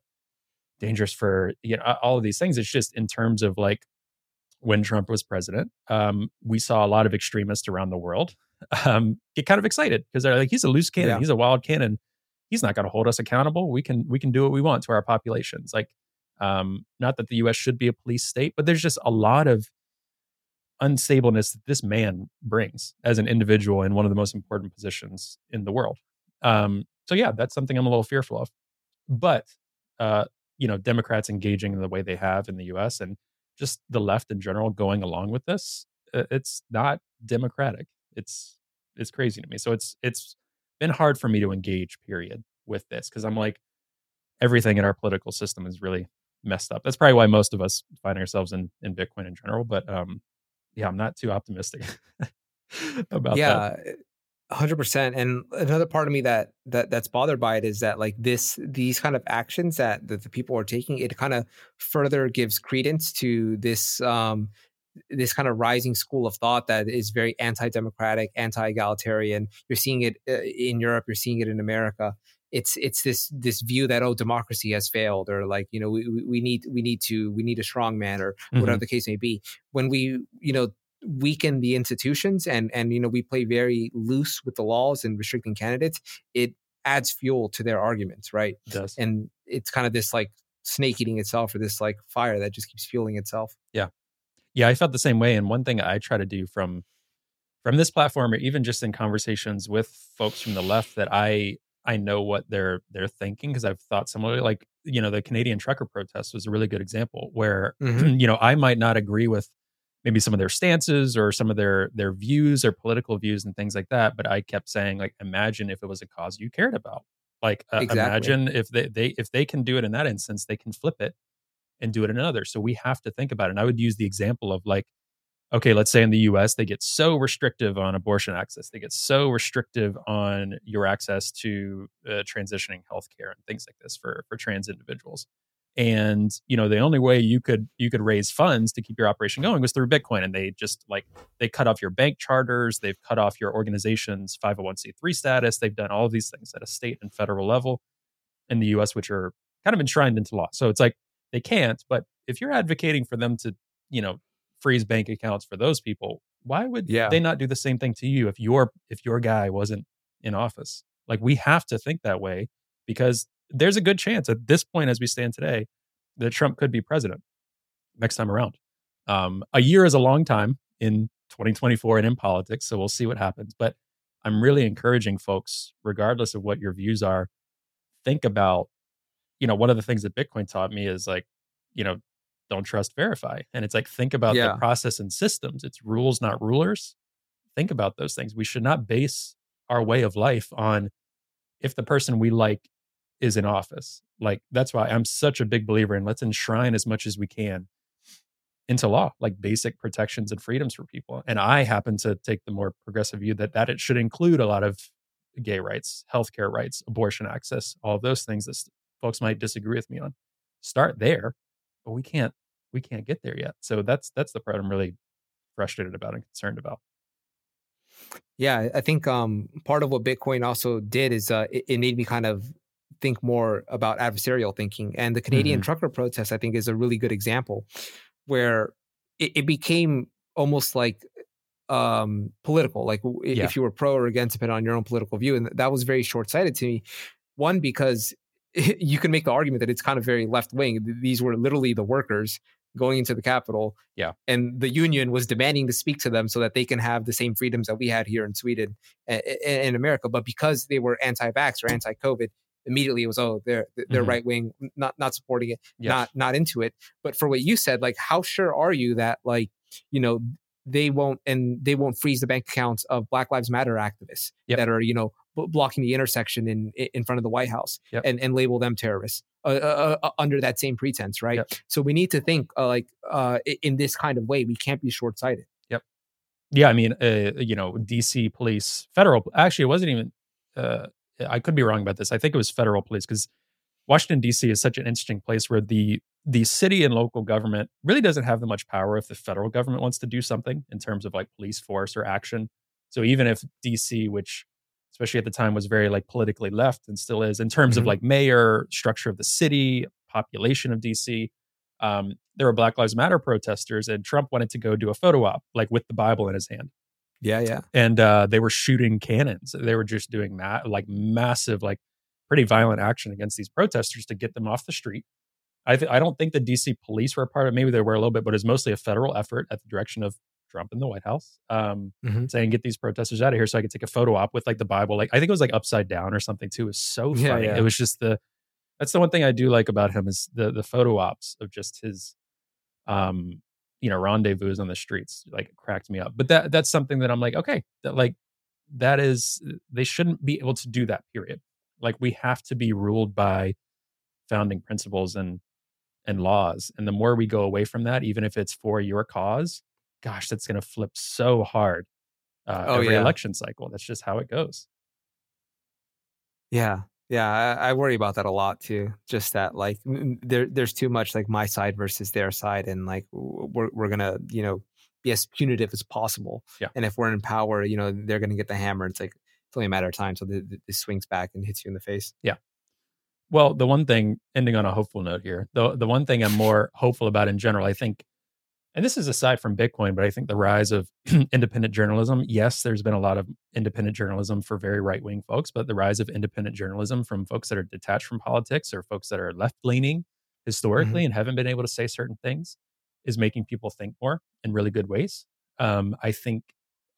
dangerous for you know all of these things. It's just in terms of like when Trump was president, um, we saw a lot of extremists around the world um, get kind of excited because they're like, he's a loose cannon, yeah. he's a wild cannon. He's not going to hold us accountable. We can we can do what we want to our populations. Like, um, not that the U.S. should be a police state, but there's just a lot of unstableness that this man brings as an individual in one of the most important positions in the world. Um, so yeah, that's something I'm a little fearful of. But uh, you know, Democrats engaging in the way they have in the U.S. and just the left in general going along with this, it's not democratic. It's it's crazy to me. So it's it's been hard for me to engage. Period with this because I'm like everything in our political system is really messed up. That's probably why most of us find ourselves in in Bitcoin in general. But um, yeah, I'm not too optimistic about that. yeah. Hundred percent. And another part of me that that that's bothered by it is that like this these kind of actions that, that the people are taking, it kind of further gives credence to this um this kind of rising school of thought that is very anti-democratic, anti-egalitarian. You're seeing it uh, in Europe. You're seeing it in America. It's it's this this view that oh democracy has failed or like you know we we need we need to we need a strong man or mm-hmm. whatever the case may be. When we you know weaken the institutions and and you know we play very loose with the laws and restricting candidates it adds fuel to their arguments right it does. and it's kind of this like snake eating itself or this like fire that just keeps fueling itself yeah yeah i felt the same way and one thing i try to do from from this platform or even just in conversations with folks from the left that i i know what they're they're thinking because i've thought similarly like you know the canadian trucker protest was a really good example where mm-hmm. you know i might not agree with maybe some of their stances or some of their their views or political views and things like that but i kept saying like imagine if it was a cause you cared about like uh, exactly. imagine if they, they if they can do it in that instance they can flip it and do it in another so we have to think about it and i would use the example of like okay let's say in the us they get so restrictive on abortion access they get so restrictive on your access to uh, transitioning healthcare and things like this for for trans individuals. And you know the only way you could you could raise funds to keep your operation going was through bitcoin and they just like they cut off your bank charters they've cut off your organization's 501c3 status they've done all of these things at a state and federal level in the us which are kind of enshrined into law. So it's like they can't but if you're advocating for them to you know freeze bank accounts for those people why would yeah. they not do the same thing to you if your if your guy wasn't in office like we have to think that way because there's a good chance at this point, as we stand today, that Trump could be president next time around. Um, a year is a long time in 2024 and in politics, so we'll see what happens. But I'm really encouraging folks, regardless of what your views are, think about, you know, one of the things that Bitcoin taught me is like, you know, don't trust, verify. And it's like, think about yeah. the process and systems. It's rules, not rulers. Think about those things. We should not base our way of life on if the person we like is in office. Like that's why I'm such a big believer in let's enshrine as much as we can into law, like basic protections and freedoms for people. And I happen to take the more progressive view that that it should include a lot of gay rights, healthcare rights, abortion access, all those things that folks might disagree with me on. Start there, but we can't we can't get there yet. So that's that's the part I'm really frustrated about and concerned about. Yeah, I think um, part of what Bitcoin also did is uh, it, it, made me kind of think more about adversarial thinking. And the Canadian mm-hmm. trucker protest, I think, is a really good example where it, it became almost like um, political, like yeah. if you were pro or against, depending on your own political view. And that was very short sighted to me. One, because you can make the argument that it's kind of very left wing. These were literally the workers going into the Capitol. Yeah. And the union was demanding to speak to them so that they can have the same freedoms that we had here in Sweden and in America. But because they were anti-vax or anti-COVID, immediately it was oh they're they're mm-hmm. right wing, not not supporting it, yes. not not into it. But for what you said, like how sure are you that like you know they won't and they won't freeze the bank accounts of Black Lives Matter activists yep. that are you know blocking the intersection in in front of the White House yep. and and label them terrorists uh, uh, uh, under that same pretense, right? Yep. So we need to think uh, like uh, in this kind of way. We can't be short sighted. Yep. Yeah, I mean, uh, you know, DC police, federal. Actually, it wasn't even. I could be wrong about this. I think it was federal police because Washington D.C. is such an interesting place where the the city and local government really doesn't have that much power if the federal government wants to do something in terms of like police force or action. So even if DC, which especially at the time was very like politically left and still is in terms mm-hmm. of like mayor, structure of the city, population of DC, um, there were Black Lives Matter protesters, and Trump wanted to go do a photo op like with the Bible in his hand. Yeah, yeah. And uh, they were shooting cannons. They were just doing ma- like massive, like pretty violent action against these protesters to get them off the street. I, th- I don't think the DC police were a part of it. Maybe they were a little bit, but it's mostly a federal effort at the direction of Trump in the White House, um, mm-hmm. saying, get these protesters out of here so I could take a photo op with like the Bible. Like, I think it was like upside down or something too. It was so funny. Yeah, yeah. It was just the, that's the one thing I do like about him is the, the photo ops of just his, um, you know, rendezvous on the streets, like cracked me up. But that, that's something that I'm like, okay, that like, that is, they shouldn't be able to do that period. Like we have to be ruled by founding principles and and laws. And the more we go away from that, even if it's for your cause, gosh, that's going to flip so hard uh, oh, every yeah. election cycle. That's just how it goes. Yeah, yeah, I, I, worry about that a lot too. Just that, like, there, there's too much like my side versus their side, and like we're we're gonna, you know, be as punitive as possible. Yeah. And if we're in power, you know, they're gonna get the hammer. It's like it's only a matter of time. So this swings back and hits you in the face. Yeah. Well, the one thing, ending on a hopeful note here, the the one thing I'm more hopeful about in general, I think, and this is aside from Bitcoin, but I think the rise of independent journalism. Yes, there's been a lot of independent journalism for very right wing folks, but the rise of independent journalism from folks that are detached from politics or folks that are left leaning historically mm-hmm. and haven't been able to say certain things is making people think more in really good ways. Um, I think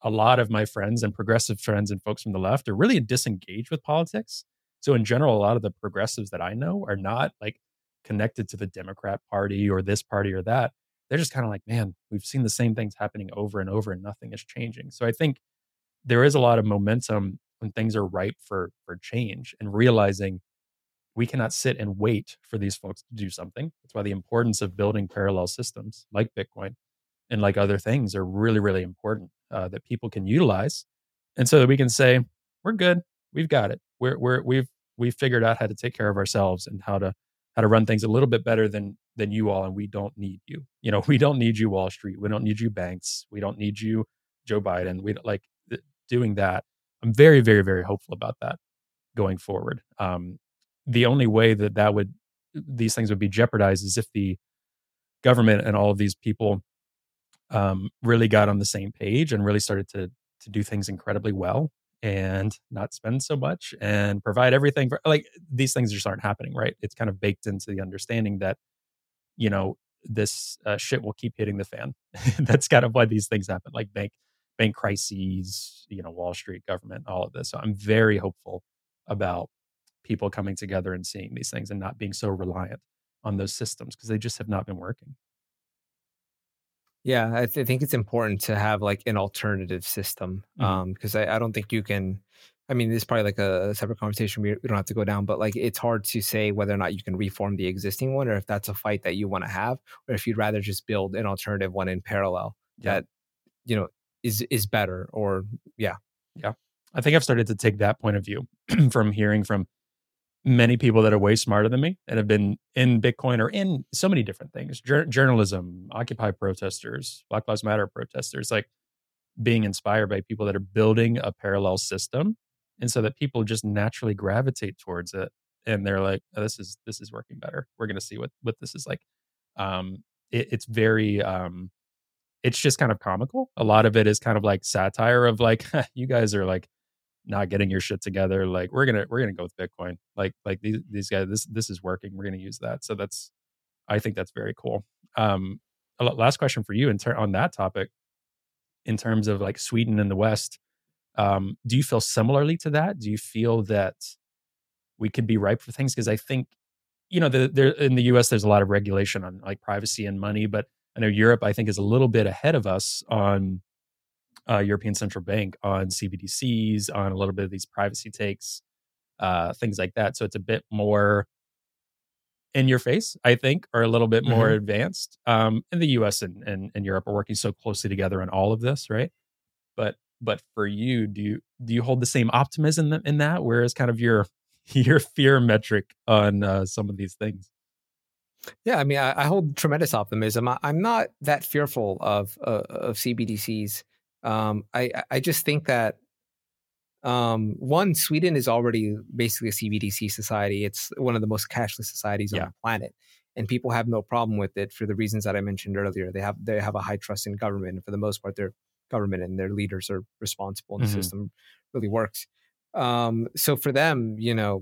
a lot of my friends and progressive friends and folks from the left are really disengaged with politics. So in general, a lot of the progressives that I know are not like connected to the Democrat Party or this party or that. They're just kind of like, man, we've seen the same things happening over and over and nothing is changing. So I think there is a lot of momentum when things are ripe for for change and realizing we cannot sit and wait for these folks to do something. That's why the importance of building parallel systems like Bitcoin and like other things are really, really important uh, that people can utilize. And so that we can say, we're good. We've got it. We're, we're, we've, we've figured out how to take care of ourselves and how to, how to run things a little bit better than, than you all. And we don't need you. You know, we don't need you, Wall Street. We don't need you, banks. We don't need you, Joe Biden. We like th- doing that. I'm very, very, very hopeful about that going forward. Um, the only way that that would, these things would be jeopardized is if the government and all of these people um, really got on the same page and really started to to do things incredibly well and not spend so much and provide everything for like these things just aren't happening right? It's kind of baked into the understanding that you know this uh, shit will keep hitting the fan. That's kind of why these things happen like bank bank crises you know wall street government all of this. So i'm very hopeful about people coming together and seeing these things and not being so reliant on those systems because they just have not been working yeah, I, th- I, think it's important to have like an alternative system mm-hmm. um, because I, I, don't think you can. I mean, this is probably like a, separate conversation we, we don't have to go down, but like it's hard to say whether or not you can reform the existing one or if that's a fight that you want to have or if you'd rather just build an alternative one in parallel yeah. that you know is is better or yeah yeah i think i've started to take that point of view from hearing from many people that are way smarter than me and have been in Bitcoin or in so many different things Jur- journalism, Occupy protesters, Black Lives Matter protesters, like being inspired by people that are building a parallel system. And so that people just naturally gravitate towards it. And they're like, oh, this is this is working better. We're gonna see what what this is like. Um it, it's very um it's just kind of comical. A lot of it is kind of like satire of like, you guys are like not getting your shit together like we're gonna we're gonna go with bitcoin like like these these guys this this is working we're gonna use that so that's i think that's very cool um last question for you in ter- on that topic, in terms of like Sweden and the West, um, do you feel similarly to that? Do you feel that we could be ripe for things? Because I think, you know, the, there in the U.S. there's a lot of regulation on like privacy and money, but I know Europe I think is a little bit ahead of us on uh, European Central Bank on CBDCs, on a little bit of these privacy takes, uh, things like that. So it's a bit more in your face, I think, or a little bit more mm-hmm. advanced. Um, in the U.S. And, and, and Europe are working so closely together on all of this, right? But but for you, do you do you hold the same optimism in that? Whereas kind of your your fear metric on uh, some of these things? Yeah, I mean, I, I hold tremendous optimism. I, am not that fearful of uh, of CBDCs. Um, I I just think that um, one, Sweden is already basically a CBDC society. It's one of the most cashless societies yeah. on the planet, and people have no problem with it for the reasons that I mentioned earlier. They have they have a high trust in government, and for the most part, their government and their leaders are responsible, and mm-hmm. the system really works. Um, so for them, you know,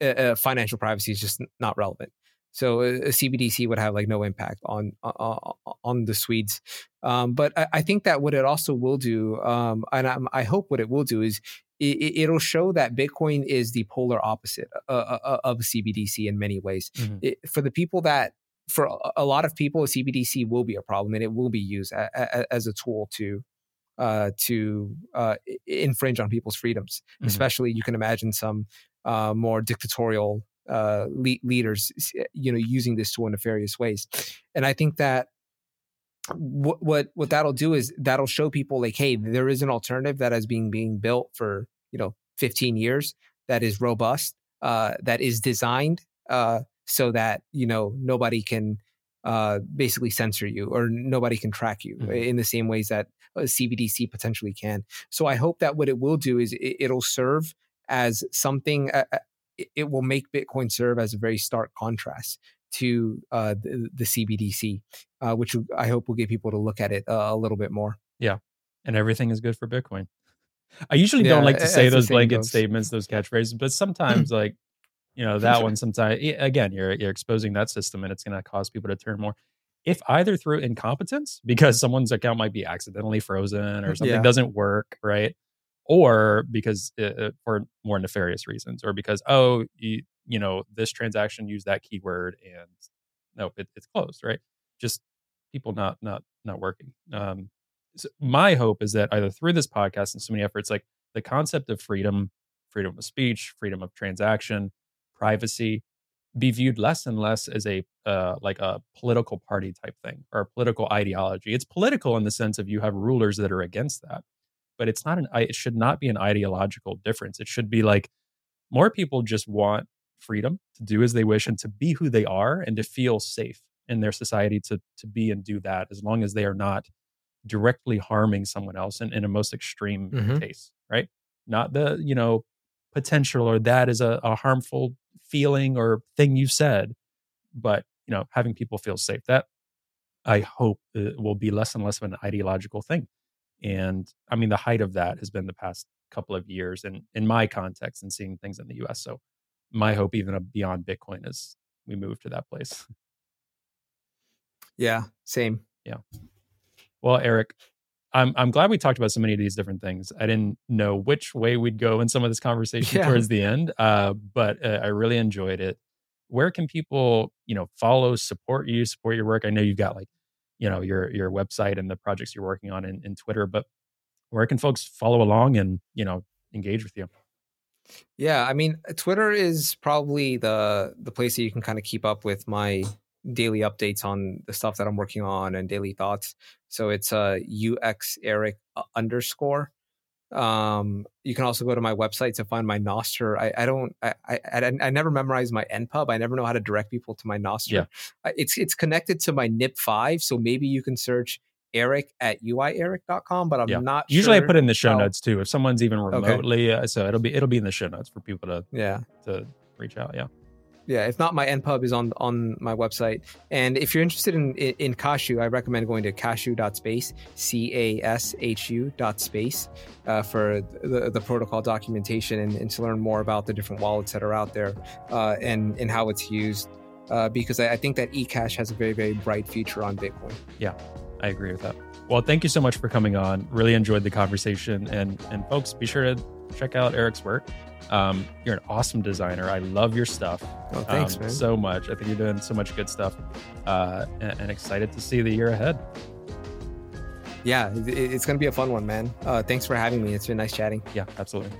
uh, financial privacy is just not relevant. So a, a, CBDC would have like no impact on uh, on the Swedes. Um, but I, I, think that what it also will do, um, and I'm, i hope what it will do is it, will show that Bitcoin is the polar opposite uh, uh, uh of CBDC in many ways. Mm-hmm. It, for the people that, for a lot of people, a CBDC will be a problem, and it will be used a, a, as a tool to uh, to uh, infringe on people's freedoms. Mm-hmm. Especially, you can imagine some uh, more dictatorial uh, le- leaders, you know, using this tool in nefarious ways. And I think that what what what that'll do is that'll show people like, hey, there is an alternative that is being being built for you know 15 years that is robust, uh, that is designed uh, so that you know nobody can uh, basically censor you or nobody can track you mm-hmm. in the same ways that a CBDC potentially can. So I hope that what it will do is it, will serve as something, uh, uh it will make Bitcoin serve as a very stark contrast to uh, the, the, CBDC, uh, which I hope will get people to look at it uh, a little bit more. Yeah, and everything is good for Bitcoin. I usually yeah, don't like to say those blanket goes. statements, those catchphrases, but sometimes, like you know, that one. Sometimes, again, you're you're exposing that system, and it's going to cause people to turn more. If either through incompetence, because someone's account might be accidentally frozen or something yeah. doesn't work, right? Or because uh, uh, for more nefarious reasons or because oh you, you know this transaction used that keyword and no it, it's closed right? Just people not not not working. Um so my hope is that either through this podcast and so many efforts like the concept of freedom freedom of speech freedom of transaction privacy be viewed less and less as a uh, like a political party type thing or a political ideology. It's political in the sense of you have rulers that are against that but it's not an it should not be an ideological difference. It should be like more people just want freedom to do as they wish and to be who they are and to feel safe in their society to to be and do that as long as they are not directly harming someone else in, in a most extreme mm-hmm. case right? Not the you know potential or that is a, a harmful feeling or thing you said but you know having people feel safe. That i hope will be less and less of an ideological thing and I mean, the height of that has been the past couple of years and in my context and seeing things in the US. So my hope even beyond Bitcoin is we move to that place. Yeah, same. Yeah. Well, Erik, I'm I'm glad we talked about so many of these different things. I didn't know which way we'd go in some of this conversation yeah. towards the end, uh, but uh, I really enjoyed it. Where can people, you know, follow, support you, support your work? I know you've got like you know your your website and the projects you're working on in, in Twitter, but where can folks follow along and you know engage with you? Yeah, I mean, Twitter is probably the the place that you can kind of keep up with my daily updates on the stuff that I'm working on and daily thoughts. So it's uh UX Erik uh, underscore um, you can also go to my website to find my Nostr. I, I don't, I, I, I, never memorize my npub. I never know how to direct people to my Nostr. Yeah. It's, it's connected to my NIP5. So maybe you can search Erik at uieric.com, but I'm yeah. not Usually sure I put in the show how... notes too. If someone's even remotely, okay. uh, so it'll be, it'll be in the show notes for people to, yeah, to reach out. Yeah yeah if not my npub is on on my website and if you're interested in in, in cashu i recommend going to cashu.space c-a-s-h-u dot space uh, for the, the protocol documentation and, and, to learn more about the different wallets that are out there uh, and and how it's used uh, because I, I think that eCash has a very, very bright future on Bitcoin. Yeah, I agree with that. Well, thank you so much for coming on. Really enjoyed the conversation. And, and folks, be sure to check out Erik's work. Um, you're an awesome designer. I love your stuff. Oh, thanks, um, man. So much. I think you're doing so much good stuff uh, and, and excited to see the year ahead. Yeah, it's going to be a fun one, man. Uh, thanks for having me. It's been nice chatting. Yeah, absolutely.